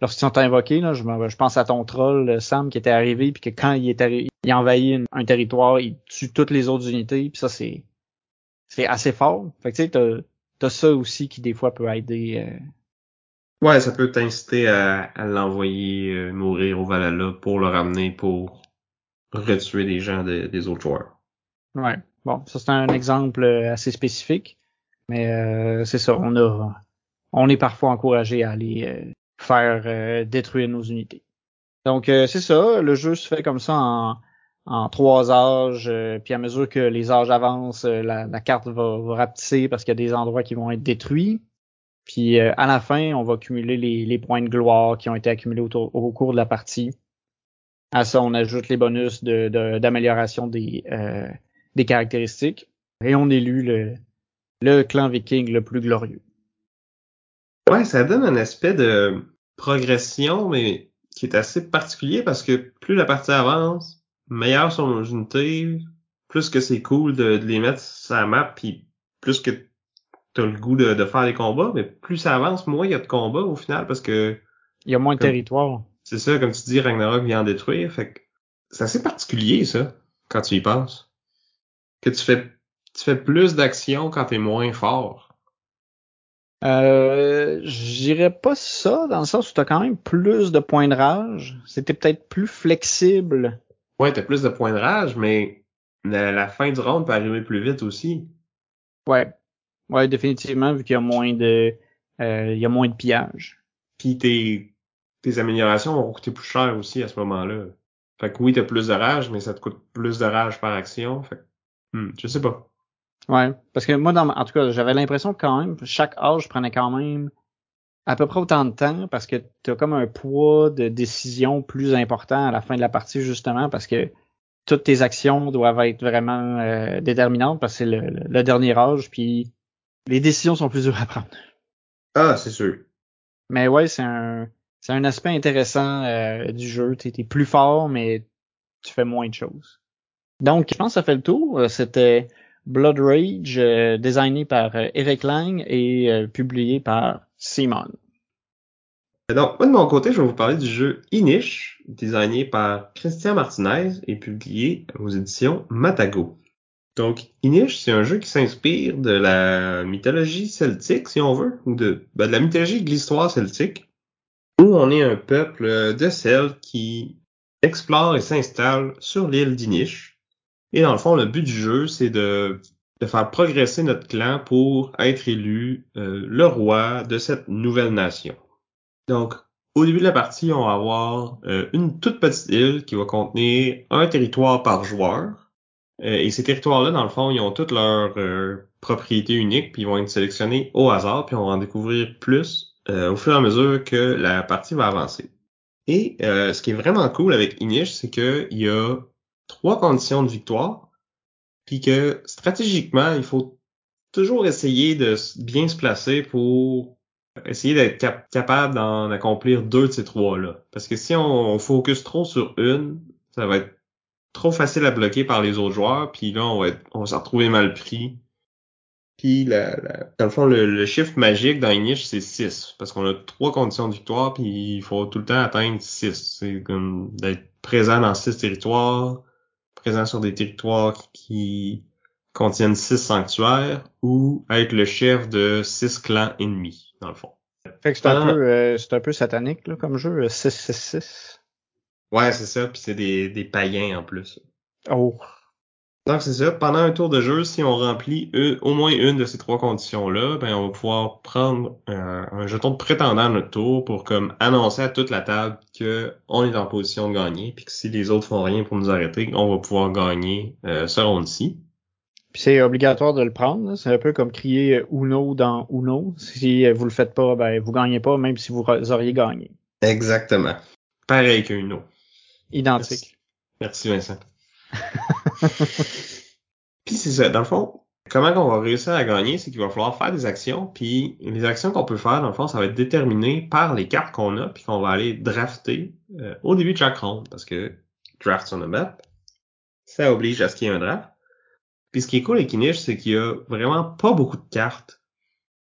lorsqu'ils sont invoqués. Là, je, je, pense à ton troll, Sam, qui était arrivé, puis que quand il est arrivé, il envahit un territoire, il tue toutes les autres unités. Puis ça, c'est c'est assez fort. Fait que tu sais, t'as, as ça aussi qui des fois peut aider. Euh... Ouais, ça peut t'inciter à, à l'envoyer euh, mourir au Valhalla pour le ramener pour retuer des gens des autres joueurs. Ouais. Bon, ça c'est un exemple euh, assez spécifique, mais euh, c'est ça. On a, on est parfois encouragé à aller faire détruire nos unités. Donc c'est ça. Le jeu se fait comme ça en en trois âges, euh, puis à mesure que les âges avancent, euh, la, carte va, va rapetisser parce qu'il y a des endroits qui vont être détruits. Puis euh, à la fin, on va cumuler les, points de gloire qui ont été accumulés au, cours de la partie. À ça, on ajoute les bonus d'amélioration de, des, des caractéristiques. Et on élu le, le clan viking le plus glorieux. Ouais, ça donne un aspect de progression, mais qui est assez particulier parce que plus la partie avance, meilleur sur nos unités, plus que c'est cool de, les mettre sur la map, puis plus que t'as le goût de, faire des combats, mais plus ça avance, moins il y a de combats au final, parce que... Il y a moins de territoire. C'est ça, comme tu dis, Ragnarok vient en détruire, fait que c'est assez particulier, ça, quand tu y penses. Que tu fais, tu fais plus d'actions quand t'es moins fort? Euh, j'irais pas ça, dans le sens où t'as quand même plus de points de rage. C'était peut-être plus flexible Ouais, t'as plus de points de rage, mais la, fin du round peut arriver plus vite aussi. Ouais. Ouais, définitivement, vu qu'il y a moins de euh, il y a moins de pillage. Puis tes, tes améliorations vont coûter plus cher aussi à ce moment-là. Fait que oui, t'as plus de rage, mais ça te coûte plus de rage par action. Fait que, hmm, je sais pas. Ouais, parce que moi, dans, en tout cas, j'avais l'impression que quand même, chaque âge prenait quand même à peu près autant de temps parce que tu as comme un poids de décision plus important à la fin de la partie justement parce que toutes tes actions doivent être vraiment euh, déterminantes parce que c'est le, dernier âge puis les décisions sont plus dures à prendre. Ah, c'est sûr. Mais ouais, c'est un c'est un aspect intéressant euh, du jeu. Tu es plus fort mais tu fais moins de choses. Donc, je pense que ça fait le tour. Euh, c'était Blood Rage, designé par Eric Lang et publié par Simon. Donc, moi de mon côté, je vais vous parler du jeu Inish, designé par Christian Martinez et publié aux éditions Matago. Donc, Inish, c'est un jeu qui s'inspire de la mythologie celtique, si on veut, ou de, ben, de la mythologie de l'histoire celtique, où on est un peuple de Celtes qui explore et s'installe sur l'île d'Inish. Et dans le fond, le but du jeu, c'est de de faire progresser notre clan pour être élu euh, le roi de cette nouvelle nation. Donc, au début de la partie, on va avoir euh, une toute petite île qui va contenir un territoire par joueur. Euh, et ces territoires-là, dans le fond, ils ont toutes leurs propriétés uniques, puis ils vont être sélectionnés au hasard, puis on va en découvrir plus au fur et à mesure que la partie va avancer. Et ce qui est vraiment cool avec Inish, c'est qu'il y a trois conditions de victoire puis que stratégiquement, il faut toujours essayer de bien se placer pour essayer d'être capable d'en accomplir deux de ces trois-là. Parce que si on, focus trop sur une, ça va être trop facile à bloquer par les autres joueurs, puis là, on va, être, on va s'en retrouver mal pris. Puis, la, dans le fond, le, chiffre magique dans niche, c'est 6. Parce qu'on a trois conditions de victoire, puis il faut tout le temps atteindre 6. C'est comme d'être présent dans six territoires, présent sur des territoires qui contiennent six sanctuaires ou être le chef de six clans ennemis, dans le fond. Fait que c'est un, peu, euh, c'est un peu satanique là, comme jeu, 666. Euh, ouais, c'est ça, puis c'est des, des païens en plus. Oh. Donc c'est ça, pendant un tour de jeu, si on remplit au moins une de ces trois conditions-là, ben on va pouvoir prendre euh, un jeton de prétendant à notre tour pour comme annoncer à toute la table que on est en position de gagner, puis que si les autres font rien pour nous arrêter, on va pouvoir gagner euh, ce round-ci. Puis c'est obligatoire de le prendre, c'est un peu comme crier Uno dans Uno. Si vous le faites pas, ben vous gagnez pas, même si vous auriez gagné. Exactement. Pareil qu'un Uno. Identique. Merci Vincent. <laughs> <laughs> Puis c'est ça, dans le fond, Comment on va réussir à gagner, c'est qu'il va falloir faire des actions, puis les actions qu'on peut faire, dans le fond, ça va être déterminé par les cartes qu'on a, puis qu'on va aller drafter euh, au début de chaque ronde, parce que draft on a map, ça oblige à ce qu'il y ait un draft. Puis ce qui est cool avec Kinish, c'est qu'il y a vraiment pas beaucoup de cartes.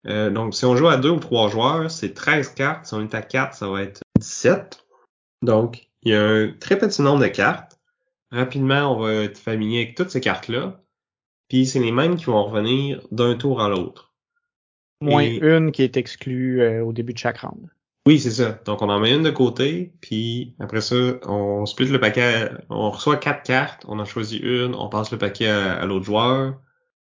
Euh, donc si on joue à deux ou trois joueurs, c'est 13 cartes. Si on est à 4, ça va être 17. Donc, il y a un très petit nombre de cartes. Rapidement, on va être familier avec toutes ces cartes-là. Puis c'est les mêmes qui vont revenir d'un tour à l'autre. Moins une qui est exclue euh, au début de chaque round. Oui, c'est ça. Donc on en met une de côté, puis après ça, on split le paquet. On reçoit quatre cartes, on en choisit une, on passe le paquet à, l'autre joueur.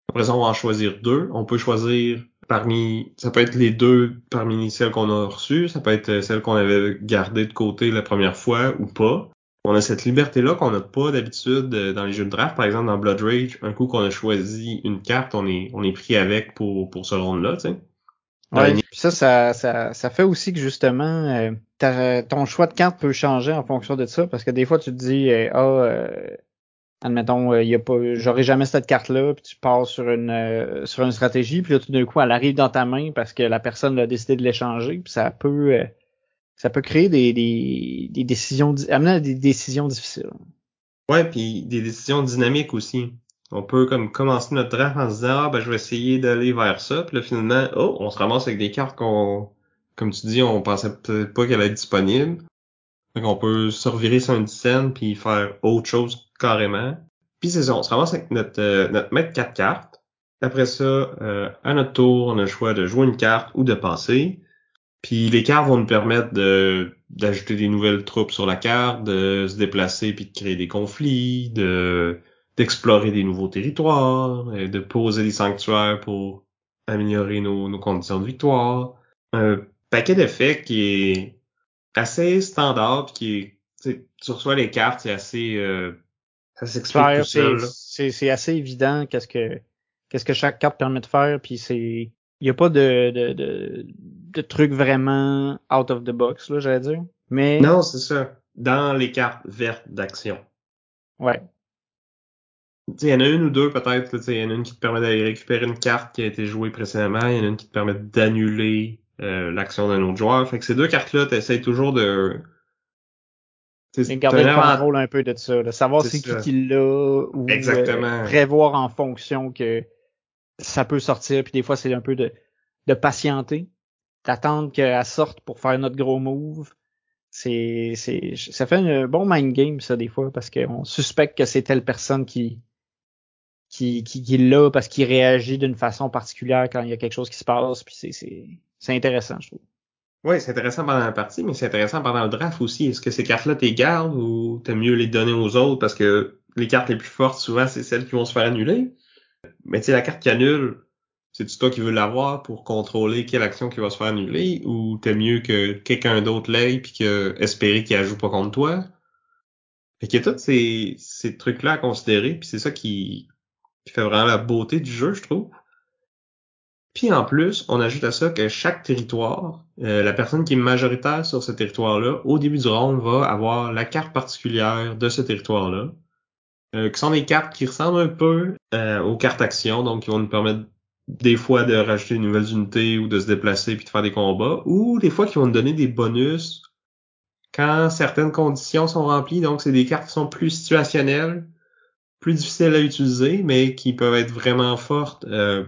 Après ça, on va en choisir deux. On peut choisir parmi, ça peut être les deux parmi celles qu'on a reçues, ça peut être celles qu'on avait gardées de côté la première fois ou pas. On a cette liberté-là qu'on n'a pas d'habitude euh, dans les jeux de draft. Par exemple, dans Blood Rage, un coup qu'on a choisi une carte, on est, on est pris avec pour, pour ce round-là, tu sais. Ouais, ça, ça, ça, ça, fait aussi que justement, euh, ton choix de carte peut changer en fonction de ça, parce que des fois tu te dis, euh, ah, euh, admettons, il y a pas, j'aurai jamais cette carte-là, puis tu pars sur une sur une stratégie, puis là tout d'un coup elle arrive dans ta main parce que la personne a décidé de l'échanger, puis ça peut, ça peut créer des, des, des décisions, amener à des décisions difficiles. Ouais, puis des décisions dynamiques aussi. On peut comme commencer notre draft en se disant ah ben je vais essayer d'aller vers ça, puis là finalement oh on se ramasse avec des cartes qu'on comme tu dis on pensait peut-être pas qu'elle être disponible. Donc on peut se sur une scène puis faire autre chose carrément. Puis c'est ça, on se ramasse avec notre euh, notre maître quatre cartes. Après ça, euh, à notre tour, on a le choix de jouer une carte ou de passer. Puis les cartes vont nous permettre de d'ajouter des nouvelles troupes sur la carte, de se déplacer puis de créer des conflits, de d'explorer des nouveaux territoires, et de poser des sanctuaires pour améliorer nos, nos conditions de victoire. Un paquet d'effets qui est assez standard, qui est, tu reçois les cartes, c'est assez, euh, ça s'explique tout seul. C'est assez évident qu'est-ce que qu'est-ce que chaque carte permet de faire, puis c'est il y a pas de, de, de, de trucs vraiment out of the box là, j'allais dire. Mais non, c'est ça. Dans les cartes vertes d'action. Ouais il y en a une ou deux peut-être. Il y en a une qui te permet d'aller récupérer une carte qui a été jouée précédemment. Il y en a une qui te permet d'annuler euh, l'action d'un autre joueur. Fait que ces deux cartes-là, tu essaies toujours de... garder le contrôle un peu de ça. De savoir c'est qui qui l'a ou euh, Exactement. prévoir en fonction que ça peut sortir. Puis des fois, c'est un peu de, de patienter. D'attendre qu'elle sorte pour faire notre gros move. C'est, c'est, ça fait un bon mind game, ça, des fois, parce qu'on suspecte que c'est telle personne qui, qui, qui, qui parce qu'il réagit d'une façon particulière quand il y a quelque chose qui se passe. Puis c'est, c'est, c'est intéressant, je trouve. Oui, c'est intéressant pendant la partie, mais c'est intéressant pendant le draft aussi. Est-ce que ces cartes-là, t'es gardes ou t'aimes mieux les donner aux autres parce que les cartes les plus fortes, souvent, c'est celles qui vont se faire annuler? Mais tu sais, la carte qui annule, c'est-tu toi qui veux l'avoir pour contrôler quelle action qui va se faire annuler ou t'es mieux que quelqu'un d'autre l'aille puis que espérer qu'il ajoute pas contre toi? Fait qu'il y a tous ces, ces trucs-là à considérer puis c'est ça qui, qui fait vraiment la beauté du jeu, je trouve. Puis en plus, on ajoute à ça que chaque territoire, euh, la personne qui est majoritaire sur ce territoire-là, au début du round, va avoir la carte particulière de ce territoire-là, euh, qui sont des cartes qui ressemblent un peu euh, aux cartes actions, donc qui vont nous permettre des fois de rajouter de nouvelles unités ou de se déplacer puis de faire des combats, ou des fois qui vont nous donner des bonus quand certaines conditions sont remplies. Donc c'est des cartes qui sont plus situationnelles, plus difficiles à utiliser, mais qui peuvent être vraiment fortes euh,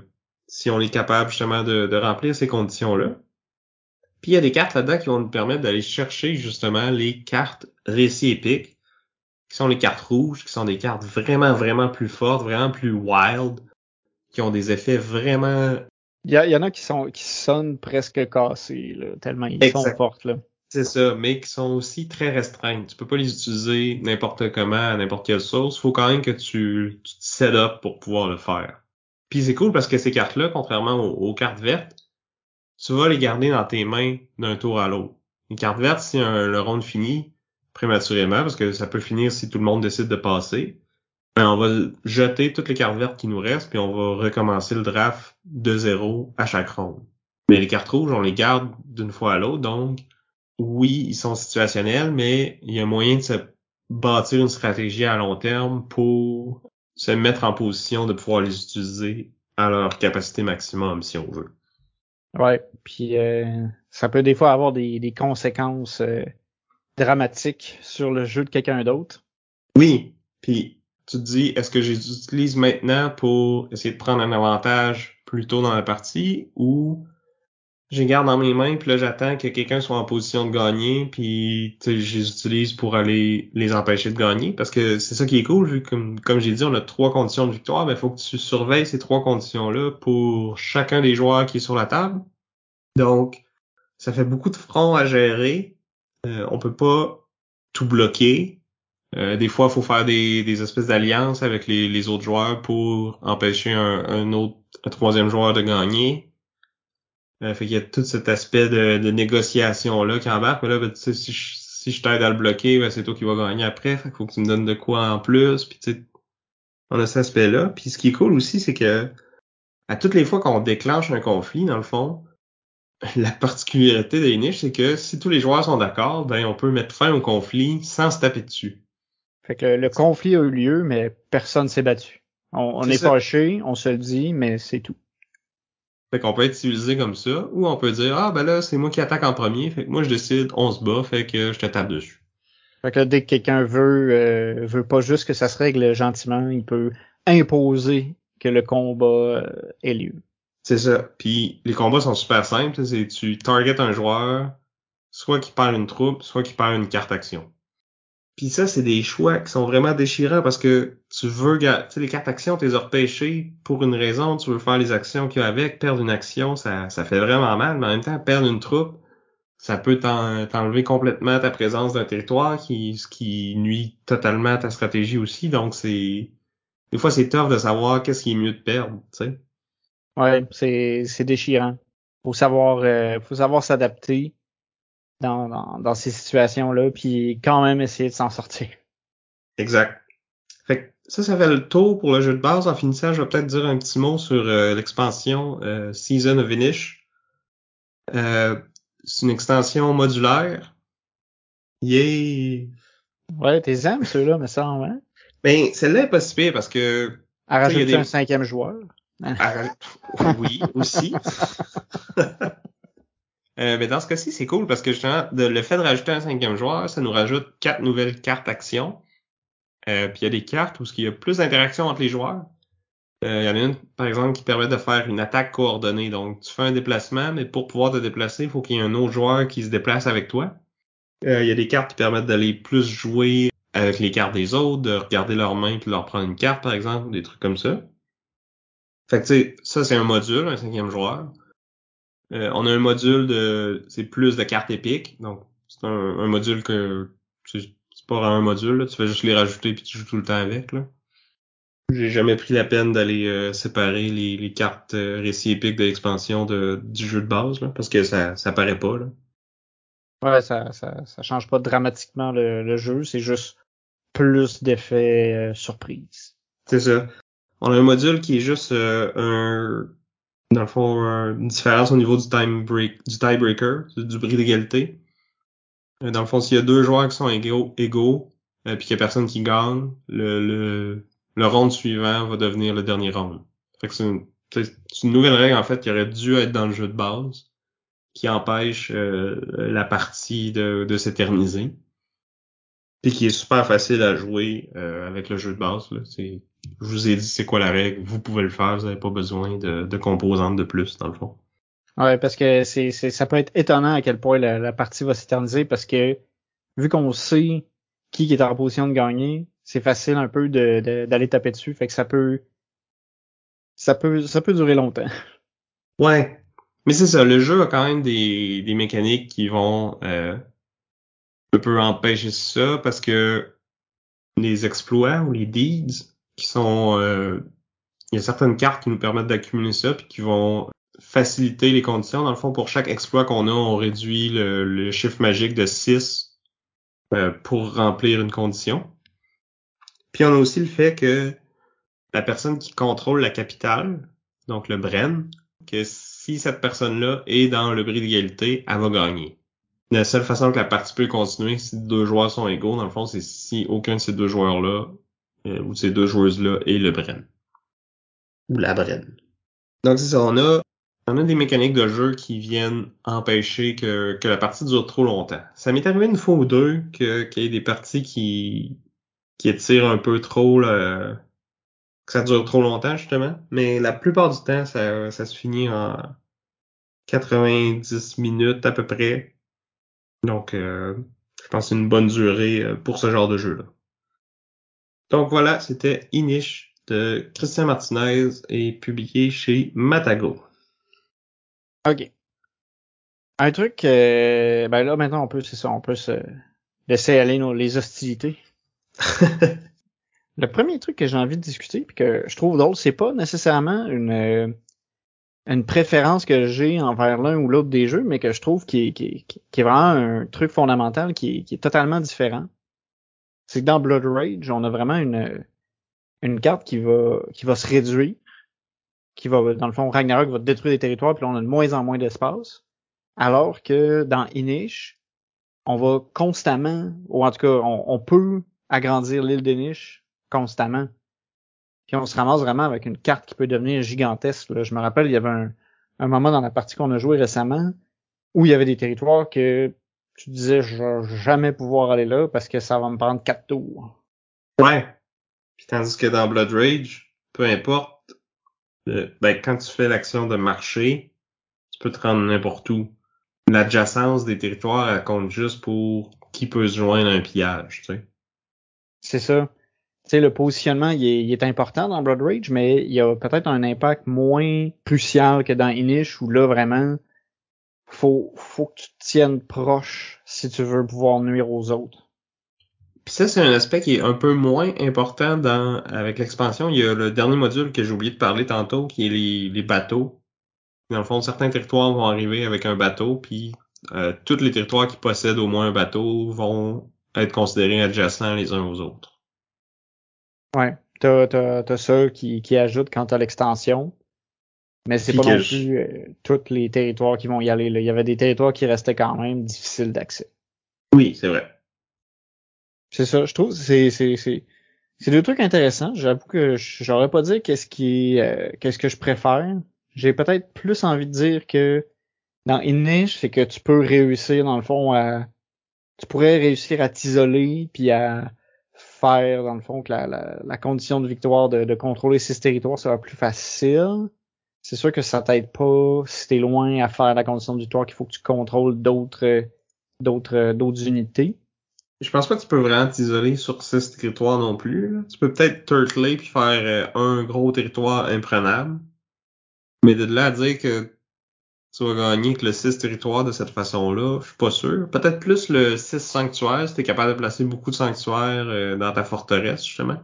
si on est capable justement de, de remplir ces conditions-là. Puis il y a des cartes là-dedans qui vont nous permettre d'aller chercher justement les cartes récits épiques, qui sont les cartes rouges, qui sont des cartes vraiment, vraiment plus fortes, vraiment plus wild, qui ont des effets vraiment... Il y, y en a qui sont qui sonnent presque cassés, là, tellement ils sont fortes. Là. C'est ça, mais qui sont aussi très restreintes. Tu peux pas les utiliser n'importe comment, à n'importe quelle source. Faut quand même que tu, tu te set up pour pouvoir le faire. Puis c'est cool parce que ces cartes-là, contrairement aux, cartes vertes, tu vas les garder dans tes mains d'un tour à l'autre. Les cartes vertes, si un, le round finit prématurément, parce que ça peut finir si tout le monde décide de passer, ben on va jeter toutes les cartes vertes qui nous restent, puis on va recommencer le draft de zéro à chaque round. Mais les cartes rouges, on les garde d'une fois à l'autre, donc oui, ils sont situationnels, mais il y a moyen de se bâtir une stratégie à long terme pour se mettre en position de pouvoir les utiliser à leur capacité maximum, si on veut. Ouais, puis euh, ça peut des fois avoir des, des conséquences euh, dramatiques sur le jeu de quelqu'un d'autre? Oui, puis tu te dis, est-ce que j'utilise maintenant pour essayer de prendre un avantage plus tôt dans la partie ou je les garde dans mes mains puis là j'attends que quelqu'un soit en position de gagner puis je les utilise pour aller les empêcher de gagner? Parce que c'est ça qui est cool vu comme comme j'ai dit on a trois conditions de victoire mais il faut que tu surveilles ces trois conditions là pour chacun des joueurs qui est sur la table. Donc ça fait beaucoup de fronts à gérer euh, on peut pas tout bloquer euh, des fois il faut faire des, espèces d'alliances avec les, autres joueurs pour empêcher un, autre un troisième joueur de gagner euh, fait qu'il y a tout cet aspect de, de négociation-là qui embarque. Mais là, ben, si je, si je t'aide à le bloquer, ben, c'est toi qui vas gagner après. Fait faut que tu me donnes de quoi en plus. Puis on a cet aspect-là. Puis ce qui est cool aussi, c'est que à toutes les fois qu'on déclenche un conflit, dans le fond, la particularité des niches, c'est que si tous les joueurs sont d'accord, ben on peut mettre fin au conflit sans se taper dessus. Fait que le conflit a eu lieu, mais personne s'est battu. On, on est, est fâché, on se le dit, mais c'est tout. Fait qu'on peut être civilisé comme ça, ou on peut dire Ah ben là, c'est moi qui attaque en premier, fait que moi je décide, on se bat, fait que je te tape dessus. Fait que dès que quelqu'un veut euh, veut pas juste que ça se règle gentiment, il peut imposer que le combat euh, ait lieu. C'est ça. Puis les combats sont super simples, c'est tu target un joueur, soit qui perd une troupe, soit qui perd une carte action. Puis ça, c'est des choix qui sont vraiment déchirants parce que tu veux, tu sais, les cartes actions, tu les as pour une raison, tu veux faire les actions qu'il y a avec, perdre une action, ça, ça fait vraiment mal, mais en même temps, perdre une troupe, ça peut t'enlever complètement ta présence d'un territoire qui, ce qui nuit totalement à ta stratégie aussi, donc c'est, des fois, c'est tough de savoir qu'est-ce qui est mieux de perdre, tu sais. Ouais, c'est, c'est déchirant. Faut savoir, euh, faut savoir s'adapter dans, dans, ces situations-là, puis quand même essayer de s'en sortir. Exact. Fait ça, ça fait le tour pour le jeu de base. En finissant, je vais peut-être dire un petit mot sur euh, l'expansion euh, Season of Vinish. Euh, c'est une extension modulaire. Yay! Ouais, t'es aimes ceux-là, me semble, hein? Ben, celle-là est pas si pire parce que... À rajouter des... un cinquième joueur? Oui, aussi. Euh, mais dans ce cas-ci, c'est cool parce que justement, le fait de rajouter un cinquième joueur, ça nous rajoute quatre nouvelles cartes actions. Euh, puis il y a des cartes où il y a plus d'interaction entre les joueurs. Euh, il y en a une, par exemple, qui permet de faire une attaque coordonnée. Donc, tu fais un déplacement, mais pour pouvoir te déplacer, il faut qu'il y ait un autre joueur qui se déplace avec toi. il y a des cartes qui permettent d'aller plus jouer avec les cartes des autres, de regarder leurs mains puis leur prendre une carte, par exemple, des trucs comme ça. Fait que, tu sais, ça, c'est un module, un cinquième joueur. Euh, on a un module de, c'est plus de cartes épiques, donc c'est un, module que c'est pas un module, tu fais juste les rajouter puis tu joues tout le temps avec là. J'ai jamais pris la peine d'aller euh, séparer les, cartes euh, récits épiques de l'expansion de, du jeu de base là, parce que ça ça paraît pas là. Ouais, ça, ça, ça change pas dramatiquement le, jeu, c'est juste plus d'effets surprise. C'est ça. On a un module qui est juste un dans le fond, une différence au niveau du time break, du tiebreaker, du bris d'égalité. Euh, dans le fond, s'il y a deux joueurs qui sont égaux, égaux euh, puis qu'il y a personne qui gagne, le, le, le round suivant va devenir le dernier round. Fait que c'est une, une, nouvelle règle, en fait, qui aurait dû être dans le jeu de base, qui empêche euh, la partie de, de s'éterniser. Puis qui est super facile à jouer avec le jeu de base. Là. C'est je vous ai dit c'est quoi la règle, vous pouvez le faire, vous n'avez pas besoin de, de, composantes de plus, dans le fond. Ouais, parce que c'est, ça peut être étonnant à quel point la, partie va s'éterniser parce que vu qu'on sait qui est en position de gagner, c'est facile un peu de, d'aller taper dessus, fait que ça peut ça peut ça peut durer longtemps. <laughs> Ouais. Mais c'est ça, le jeu a quand même des, des mécaniques qui vont euh, un peu empêcher ça parce que les exploits ou les deeds qui sont euh, il y a certaines cartes qui nous permettent d'accumuler ça puis qui vont faciliter les conditions. Dans le fond, pour chaque exploit qu'on a, on réduit le, chiffre magique de 6 euh, pour remplir une condition. Puis on a aussi le fait que la personne qui contrôle la capitale, donc le Bren, que si cette personne-là est dans le bris d'égalité, elle va gagner. La seule façon que la partie peut continuer si deux joueurs sont égaux, dans le fond, c'est si aucun de ces deux joueurs-là euh, ou ces deux joueuses-là et le Bren. Ou la Bren. Donc c'est ça, on a, on a des mécaniques de jeu qui viennent empêcher que, que la partie dure trop longtemps. Ça m'est arrivé une fois ou deux que qu'il y ait des parties qui qui étirent un peu trop que ça dure trop longtemps justement, mais la plupart du temps ça, ça se finit en 90 minutes à peu près. Donc euh, je pense que c'est une bonne durée euh, pour ce genre de jeu là. Donc voilà, c'était Inish de Christian Martinez et publié chez Matago. OK. Un truc, euh, ben là maintenant on peut, c'est ça, on peut se laisser aller nos, les hostilités. <laughs> Le premier truc que j'ai envie de discuter puis que je trouve drôle, c'est pas nécessairement une euh, une préférence que j'ai envers l'un ou l'autre des jeux, mais que je trouve qui est, vraiment un truc fondamental qui est, totalement différent. C'est que dans Blood Rage, on a vraiment une une carte qui va qui va se réduire, qui va dans le fond Ragnarok va détruire des territoires, puis là on a de moins en moins d'espace, alors que dans Inish, on va constamment, ou en tout cas on, on peut agrandir l'île d'Inish constamment. Puis on se ramasse vraiment avec une carte qui peut devenir gigantesque. Là. Je me rappelle, il y avait un, un moment dans la partie qu'on a joué récemment où il y avait des territoires que tu disais je vais jamais pouvoir aller là parce que ça va me prendre quatre tours. Ouais. Puis tandis que dans Blood Rage, peu importe, euh, ben quand tu fais l'action de marcher, tu peux te rendre n'importe où. L'adjacence des territoires, elle compte juste pour qui peut se joindre à un pillage, tu sais. C'est ça. Sais, le positionnement, il est, il est, important dans Blood Rage, mais il y a peut-être un impact moins crucial que dans Inish, où là, vraiment, faut, faut que tu te tiennes proche si tu veux pouvoir nuire aux autres. Puis ça, c'est un aspect qui est un peu moins important dans avec l'expansion. Il y a le dernier module que j'ai oublié de parler tantôt, qui est les, les bateaux. Dans le fond, certains territoires vont arriver avec un bateau, puis euh, tous les territoires qui possèdent au moins un bateau vont être considérés adjacents les uns aux autres. Ouais, t'as, t'as, t'as ça qui, qui ajoute quand t'as l'extension. Mais c'est pas non plus euh, tous les territoires qui vont y aller. Là. Il y avait des territoires qui restaient quand même difficiles d'accès. Oui, c'est vrai. C'est ça, je trouve. C'est, c'est, c'est, c'est deux trucs intéressants. J'avoue que j'aurais pas dit qu'est-ce qui euh, qu'est-ce que je préfère. J'ai peut-être plus envie de dire que dans Inish, c'est que tu peux réussir, dans le fond, à. Tu pourrais réussir à t'isoler puis à faire, dans le fond, que la, la, condition de victoire de, de contrôler six territoires sera plus facile. C'est sûr que ça t'aide pas si t'es loin à faire la condition de victoire qu'il faut que tu contrôles d'autres d'autres d'autres unités. Je pense pas que tu peux vraiment t'isoler sur six territoires non plus. Tu peux peut-être turtler puis faire euh, un gros territoire imprenable. Mais de là à dire que tu vas gagner que le 6 territoires de cette façon-là, je suis pas sûr. Peut-être plus le 6 sanctuaires, si t'es capable de placer beaucoup de sanctuaires euh, dans ta forteresse, justement.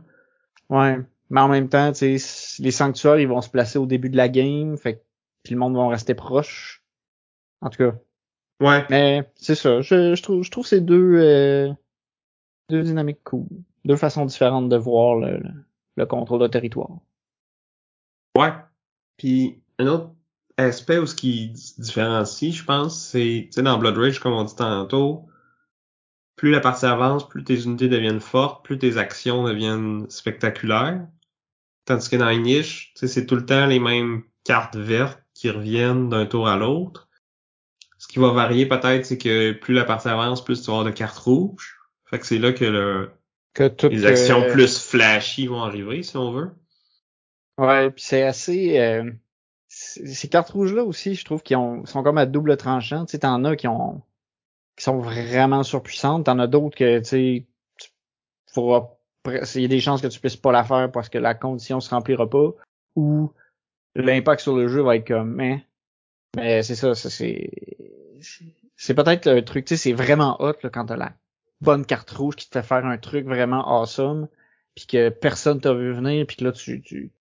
Ouais. Mais en même temps, tu sais, les sanctuaires, ils vont se placer au début de la game, fait que puis le monde va rester proche. En tout cas. Ouais. Mais c'est ça. Je, je trouve je trouve ces deux euh, deux dynamiques cool. Deux façons différentes de voir le, le, le contrôle de territoire. Ouais. Puis un autre aspect où ce qui différencie, je pense, c'est, tu sais, dans Blood Rage, comme on dit tantôt, plus la partie avance, plus tes unités deviennent fortes, plus tes actions deviennent spectaculaires. Tandis que dans Inish, tu sais, c'est tout le temps les mêmes cartes vertes qui reviennent d'un tour à l'autre. Ce qui va varier peut-être, c'est que plus la partie avance, plus tu vas avoir de cartes rouges. Fait que c'est là que le, que tout, les actions euh... plus flashy vont arriver, si on veut. Ouais, puis c'est assez... Euh ces cartes rouges là aussi, je trouve qu'ils sont comme à double tranchant. Tu sais, t'en as qui ont qui sont vraiment surpuissantes, t'en as d'autres que tu sais, il y a des chances que tu puisses pas la faire parce que la condition se remplira pas, ou l'impact sur le jeu va être comme, mais, mais c'est ça, ça c'est, c'est peut-être le truc, tu sais, c'est vraiment hot là, quand t'as la bonne carte rouge qui te fait faire un truc vraiment awesome, puis que personne t'a vu venir, puis que là tu, tu,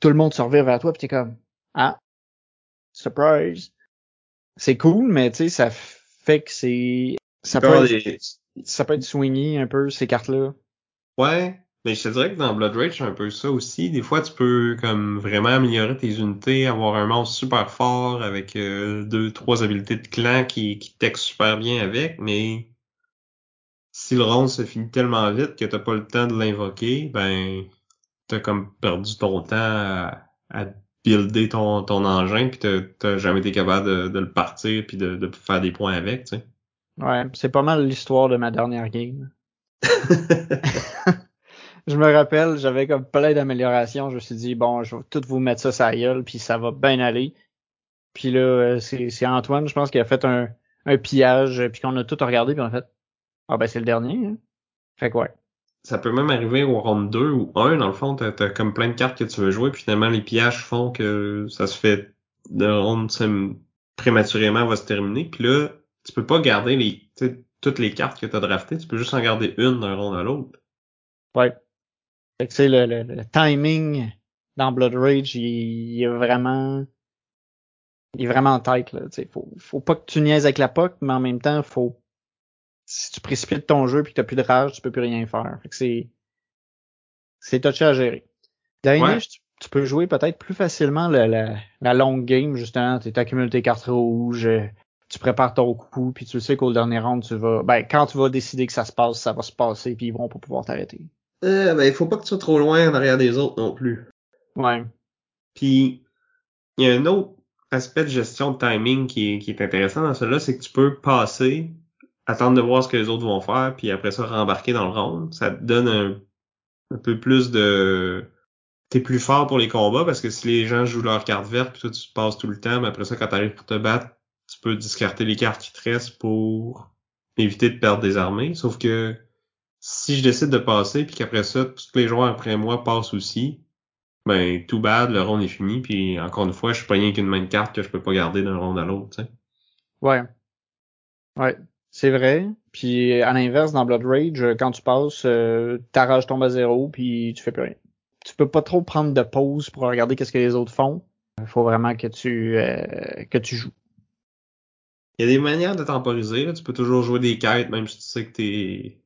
tout le monde se revient vers toi, puis t'es comme, ah, surprise. C'est cool, mais tu sais, ça fait que c'est, ça peut, être, des... ça peut être swingy un peu, ces cartes-là. Ouais, mais je te dirais que dans Blood Rage, c'est un peu ça aussi. Des fois, tu peux comme vraiment améliorer tes unités, avoir un monstre super fort avec euh, deux, trois habiletés de clan qui, qui textent super bien avec, mais si le round se finit tellement vite que t'as pas le temps de l'invoquer, ben t'as comme perdu ton temps à, à builder ton, ton engin puis t'as, jamais été capable de, de le partir puis de, de faire des points avec, tu sais. Ouais, c'est pas mal l'histoire de ma dernière game. <laughs> je me rappelle, j'avais comme plein d'améliorations. Je me suis dit, bon, je vais tout vous mettre ça sur gueule, puis ça va bien aller. Puis là, euh, c'est, c'est Antoine, je pense, qui a fait un, un pillage, puis qu'on a tout regardé, puis on a fait, ah ben c'est le dernier. Hein? Fait que ouais. Ça peut même arriver au round 2 ou 1, dans le fond, t'as, t'as comme plein de cartes que tu veux jouer, puis finalement les pillages font que ça se fait de round prématurément va se terminer, puis là, tu peux pas garder les toutes les cartes que tu as draftées, tu peux juste en garder une d'un round à l'autre. Ouais. Fait que le, le, le, timing dans Blood Rage, il, est vraiment il est vraiment en tête là, faut faut pas que tu niaises avec la POC, mais en même temps, faut si tu précipites ton jeu puis que t'as plus de rage, tu peux plus rien faire. Fait que c'est c'est touché à gérer. Dans tu, peux jouer peut-être plus facilement la, la, la longue game justement, tu accumules tes cartes rouges, tu prépares ton coup, puis tu sais qu'au dernier round, tu vas. Ben, quand tu vas décider que ça se passe, ça va se passer, puis ils vont pas pouvoir t'arrêter. Euh, ben, il faut pas que tu sois trop loin en arrière des autres non plus. Ouais. Puis, il y a un autre aspect de gestion de timing qui est, qui est intéressant dans cela, c'est que tu peux passer, attendre de voir ce que les autres vont faire, puis après ça, rembarquer dans le round. Ça te donne un, un peu plus de... T'es plus fort pour les combats, parce que si les gens jouent leur carte verte, puis toi, tu passes tout le temps, mais après ça, quand t'arrives pour te battre, tu peux discarter les cartes qui te restent pour éviter de perdre des armées. Sauf que si je décide de passer, puis qu'après ça, tous les joueurs après moi passent aussi, ben tout bad, le round est fini, puis encore une fois, je suis pas rien qu'une main de carte que je peux pas garder d'un round à l'autre. Ouais. Ouais. C'est vrai. Puis à l'inverse, dans Blood Rage, quand tu passes, euh, ta rage tombe à zéro, puis tu fais plus rien. Tu peux pas trop prendre de pause pour regarder qu'est-ce que les autres font. Il faut vraiment que tu euh, que tu joues. Il y a des manières de temporiser. Là. Tu peux toujours jouer des quêtes, même si tu sais que t'es...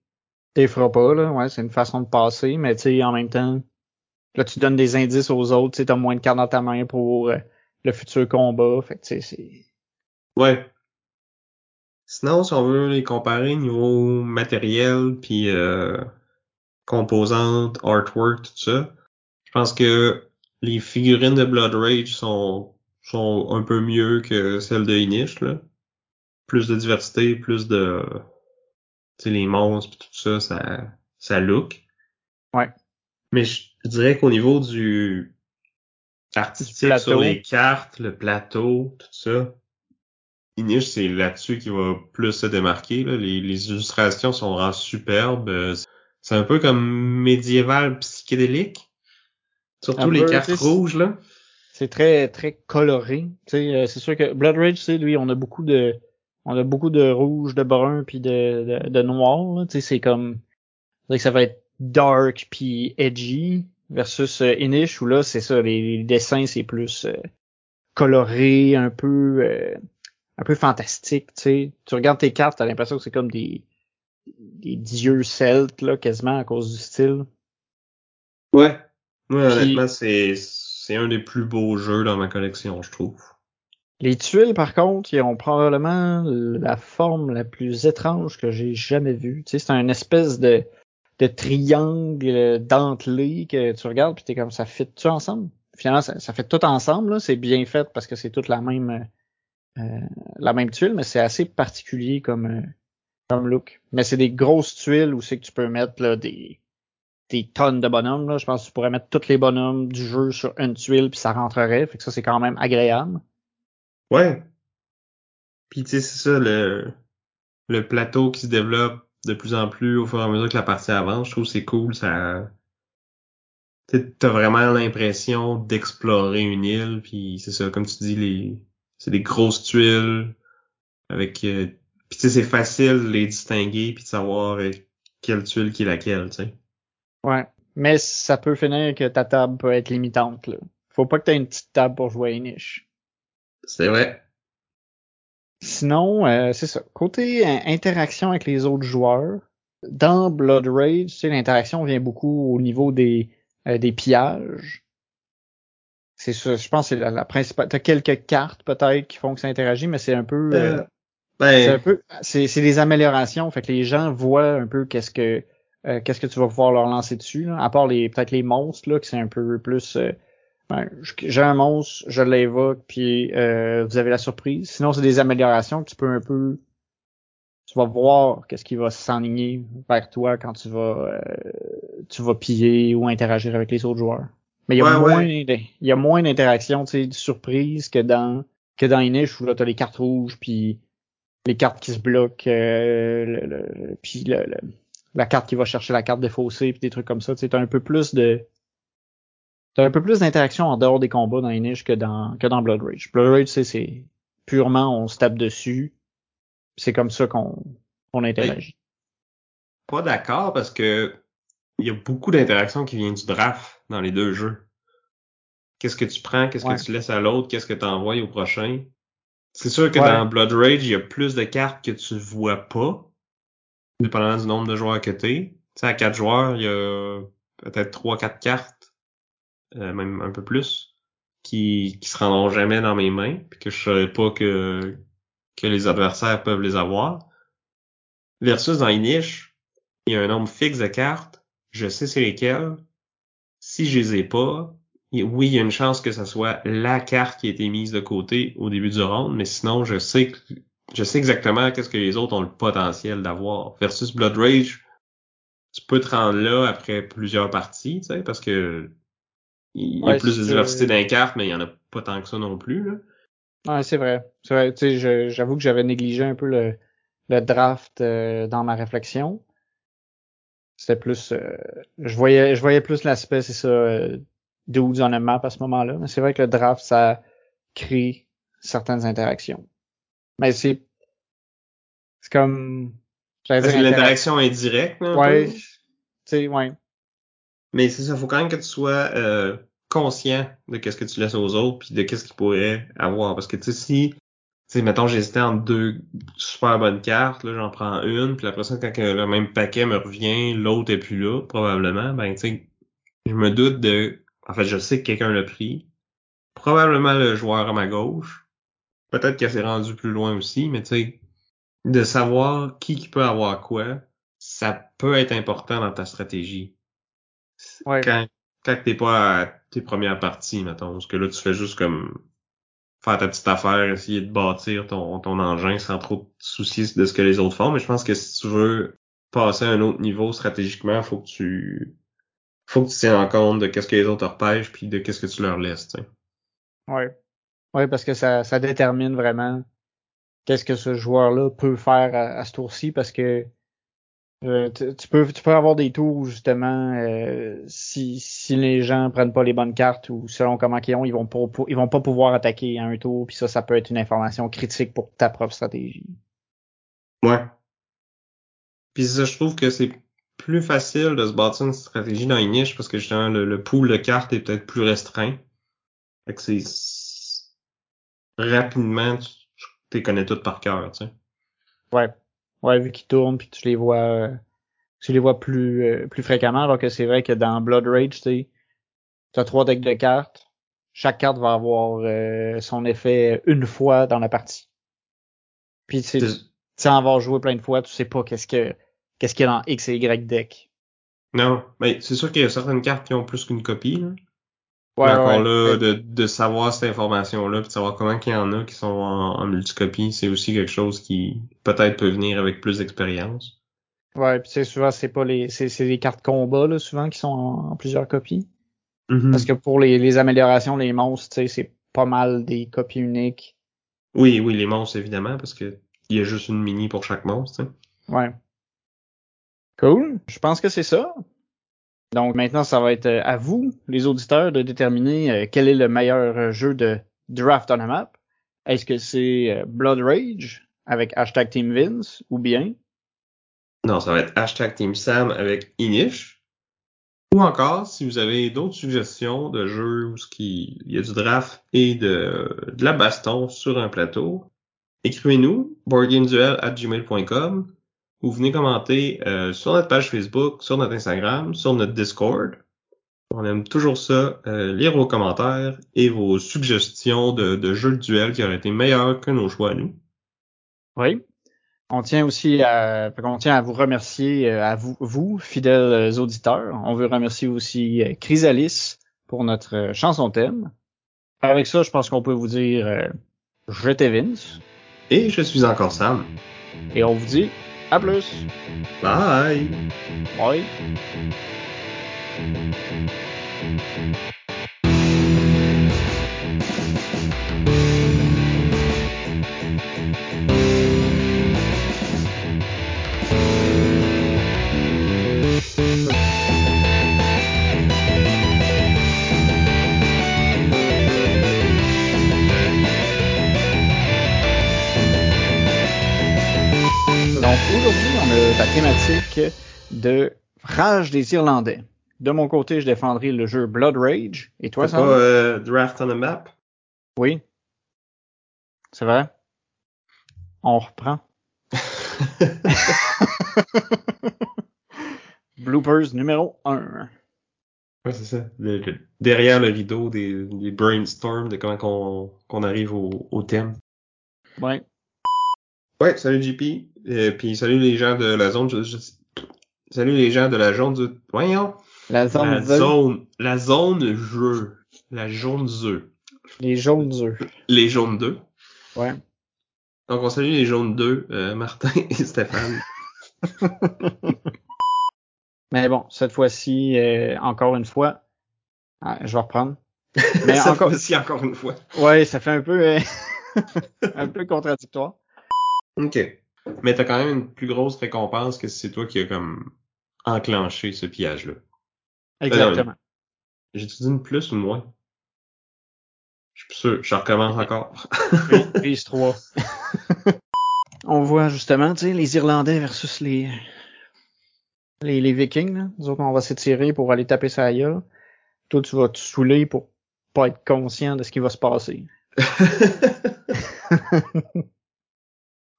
T'es feras pas, là. Ouais, c'est une façon de passer. Mais tu sais, en même temps, là, tu donnes des indices aux autres. Tu as moins de cartes dans ta main pour euh, le futur combat. Fait que tu sais, c'est... Ouais. Sinon, si on veut les comparer niveau matériel, puis euh, composantes, artwork, tout ça, je pense que les figurines de Blood Rage sont, sont un peu mieux que celles de Inish, là plus de diversité, plus de tu sais les monstres tout ça, ça ça look. Ouais. Mais je, dirais qu'au niveau du artistique sur les cartes, le plateau, tout ça, Inish, c'est là-dessus qui va plus se démarquer. Là. Les, les illustrations sont vraiment superbes. C'est un peu comme médiéval psychédélique. Surtout les cartes rouges, là. C'est très, très coloré. Euh, c'est sûr que Blood Rage, lui, on a beaucoup de on a beaucoup de rouge, de brun puis de, de, de noir. Tu sais, c'est comme que ça va être dark puis edgy versus euh, Inish où là c'est ça, les, dessins c'est plus euh, coloré, un peu euh, un peu fantastique. Tu sais, tu regardes tes cartes, t'as l'impression que c'est comme des des dieux celtes là, quasiment à cause du style. Ouais. Ouais, honnêtement, c'est c'est un des plus beaux jeux dans ma collection, je trouve. Les tuiles, par contre, ils ont probablement la forme la plus étrange que j'ai jamais vue. Tu sais, c'est un espèce de, de triangle dentelé que tu regardes puis t'es comme ça fit tout ensemble? Finalement, ça, ça fait tout ensemble. C'est bien fait parce que c'est toute la même la même tuile, mais c'est assez particulier comme euh, comme look. Mais c'est des grosses tuiles où c'est que tu peux mettre là, des des tonnes de bonhommes. Là. Je pense que tu pourrais mettre tous les bonhommes du jeu sur une tuile puis ça rentrerait. Fait que ça c'est quand même agréable. Ouais. Puis tu sais, c'est ça, le, le plateau qui se développe de plus en plus au fur et à mesure que la partie avance. Je trouve que c'est cool. Ça. T'as vraiment l'impression d'explorer une île, puis c'est ça, comme tu dis, les. C'est des grosses tuiles avec. Euh, puis tu sais, c'est facile de les distinguer puis de savoir euh, quelle tuile qui est laquelle, tu sais. Ouais. Mais ça peut finir que ta table peut être limitante, là. Faut pas que tu aies une petite table pour jouer à une niche. C'est vrai. Sinon, euh, c'est ça. Côté euh, interaction avec les autres joueurs, dans Blood Rage, tu sais, l'interaction vient beaucoup au niveau des, euh, des pillages. C'est ça, je pense que c'est la, principale. T'as quelques cartes peut-être qui font que ça interagit, mais c'est un peu. Ben... c'est un peu. C'est, des améliorations. Fait que les gens voient un peu qu'est-ce que qu'est-ce que tu vas pouvoir leur lancer dessus. Là, à part les peut-être les monstres là, qui c'est un peu plus Ben, j'ai un monstre, je l'évoque, puis euh, vous avez la surprise. Sinon, c'est des améliorations que tu peux un peu... Tu vas voir qu'est-ce qui va s'enligner vers toi quand tu vas euh, tu vas piller ou interagir avec les autres joueurs. Mais il y a moins il y a moins d'interactions, tu sais, de surprise que dans que dans Inish où là t'as les cartes rouges puis les cartes qui se bloquent euh, le, puis le, la carte qui va chercher la carte défaussée puis des trucs comme ça, tu sais, t'as un peu plus de T'as un peu plus d'interaction en dehors des combats dans Inish que dans que dans Blood Rage. Blood Rage, c'est purement on se tape dessus. C'est comme ça qu'on on interagit. Pas d'accord parce que il y a beaucoup d'interactions qui viennent du draft dans les deux jeux. Qu'est-ce que tu prends, qu'est-ce que tu laisses à l'autre, qu'est-ce que tu envoies au prochain? C'est sûr que dans Blood Rage, il y a plus de cartes que tu vois pas, dépendamment du nombre de joueurs que t'es. Tu sais, à quatre joueurs, il y a peut-être trois, quatre cartes euh, même un peu plus, qui, qui se rendront jamais dans mes mains, puis que je saurais pas que, que les adversaires peuvent les avoir. Versus dans Inish, il y a un nombre fixe de cartes, je sais c'est lesquelles. Si je les ai pas, oui, il y a une chance que ce soit la carte qui a été mise de côté au début du round, mais sinon, je sais que, je sais exactement qu'est-ce que les autres ont le potentiel d'avoir. Versus Blood Rage, tu peux te rendre là après plusieurs parties, tu sais, parce que il y a plus de diversité dans les cartes, mais il y en a pas tant que ça non plus. Là. Ouais, c'est vrai. C'est vrai. J'avoue que j'avais négligé un peu le, le draft euh, dans ma réflexion. C'était plus, euh, je voyais, je voyais plus l'aspect, c'est ça, euh, dudes on a map à ce moment-là. Mais c'est vrai que le draft, ça crée certaines interactions. Mais c'est, c'est comme, Parce que l'interaction indirecte. Là, ouais. Tu sais, ouais. Mais c'est ça, faut quand même que tu sois euh, conscient de qu'est-ce que tu laisses aux autres puis de qu'est-ce qu'ils pourraient avoir. Parce que tu sais, si, sais, mettons, j'hésitais entre deux super bonnes cartes, là, j'en prends une, puis après ça, quand le même paquet me revient, l'autre est plus là, probablement, ben tu sais, je me doute de. En fait, je sais que quelqu'un l'a pris. Probablement le joueur à ma gauche. Peut-être qu'il s'est rendu plus loin aussi, mais tu sais, de savoir qui, qui peut avoir quoi, ça peut être important dans ta stratégie. Ouais. Quand, quand t'es pas à tes premières parties, mettons. Parce que là, tu fais juste comme faire ta petite affaire, essayer de bâtir ton, ton engin sans trop te soucier de ce que les autres font. Mais je pense que si tu veux passer à un autre niveau stratégiquement, faut que tu faut que tu tiennes en compte de qu'est-ce que les autres repêchent puis de qu'est-ce que tu leur laisses. T'sais. Ouais. Ouais, parce que ça, ça détermine vraiment qu'est-ce que ce joueur-là peut faire à, à ce tour-ci parce que euh, tu, peux tu peux avoir des tours justement euh, si si les gens prennent pas les bonnes cartes ou selon comment ils ont ils vont pas ils vont pas pouvoir attaquer à un tour puis ça ça peut être une information critique pour ta propre stratégie. Ouais. Puis ça je trouve que c'est plus facile de se bâtir une stratégie dans une niche parce que justement le, le pool de cartes est peut-être plus restreint. Fait que c'est rapidement tu, tu les connais toutes par cœur, tu sais. Ouais. Ouais, vu qu'ils tournent puis tu les vois euh, tu les vois plus euh, plus fréquemment, alors que c'est vrai que dans Blood Rage, tu as trois decks de cartes. Chaque carte va avoir euh, son effet une fois dans la partie. Puis tu sais, en avoir joué plein de fois, tu sais pas qu'est-ce que qu'est-ce qu'il y a dans X et Y deck. Non, mais c'est sûr qu'il y a certaines cartes qui ont plus qu'une copie. Là. Ouais, encore là, de, de savoir cette information-là, puis de savoir comment il y en a qui sont en, en multicopie, c'est aussi quelque chose qui peut-être peut venir avec plus d'expérience. Ouais, puis c'est souvent c'est pas les c'est c'est les cartes combat là souvent qui sont en, plusieurs copies. Mm-hmm. Parce que pour les, les améliorations, les monstres, tu sais, c'est pas mal des copies uniques. Oui, oui, les monstres évidemment parce que il y a juste une mini pour chaque monstre. T'sais. Ouais. Cool. Je pense que c'est ça. Donc maintenant, ça va être euh, à vous, les auditeurs, de déterminer euh, quel est le meilleur euh, jeu de draft on a map. Est-ce que c'est Blood Rage avec hashtag Team Vince ou bien? Non, ça va être hashtag Team Sam avec Inish. Ou encore, si vous avez d'autres suggestions de jeux où il y a du draft et de, de la baston sur un plateau, écrivez-nous boardgameduel@gmail.com vous venez commenter euh, sur notre page Facebook, sur notre Instagram, sur notre Discord. On aime toujours ça, euh, lire vos commentaires et vos suggestions de, de jeux de duel qui auraient été meilleurs que nos choix à nous. Oui. On tient aussi à, on tient à vous remercier, euh, à vous, vous, fidèles auditeurs. On veut remercier aussi Chrysalis, pour notre euh, chanson thème. Avec ça, je pense qu'on peut vous dire euh, j'étais Vince. Et je suis encore Sam. Et on vous dit plus. Bye. Bye. De Rage des Irlandais. De mon côté, je défendrai le jeu Blood Rage. Et toi, pas euh, Draft on a Map? Oui. C'est vrai? On reprend. <laughs> Bloopers numéro 1. Ouais, c'est ça. Le- le- derrière le rideau des, des brainstorms de comment qu'on qu'on arrive au, au thème. Ouais. Ouais, salut JP. Euh, puis salut les gens de la zone. je- je- salut les gens de la zone du. Voyons. La zone La zone. La zone jeu. La jaune œuf. Les jaunes œufs. Les jaunes 2. Ouais. Donc on salue les jaunes 2, euh, Martin <laughs> et Stéphane. <laughs> Mais bon, cette fois-ci, euh, encore une fois, ah, je vais reprendre. <laughs> Mais Ça encore, aussi encore une fois. ouais, ça fait un peu, euh, un peu contradictoire. Ok. Mais t'as quand même une plus grosse récompense que si c'est toi qui as comme enclenché ce pillage-là. Exactement. J'ai-tu dit une plus ou une moins? Je suis sûr. Je recommence encore. Prise 3. <laughs> On voit justement, tu sais, les Irlandais versus les, les, les Vikings, là. Nous autres, on va s'étirer pour aller taper sa gueule. Toi, tu vas te saouler pour pas être conscient de ce qui va se passer. <laughs>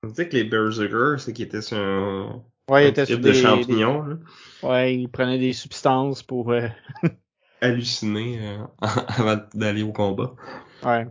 On dit que les Berserkers, c'est qu'ils étaient sur un, Ouais, il était sur de des, champignons, là, des- ouais, ils prenaient des substances pour, euh, <laughs> hallucinés euh, <laughs> avant d'aller au combat. ouais.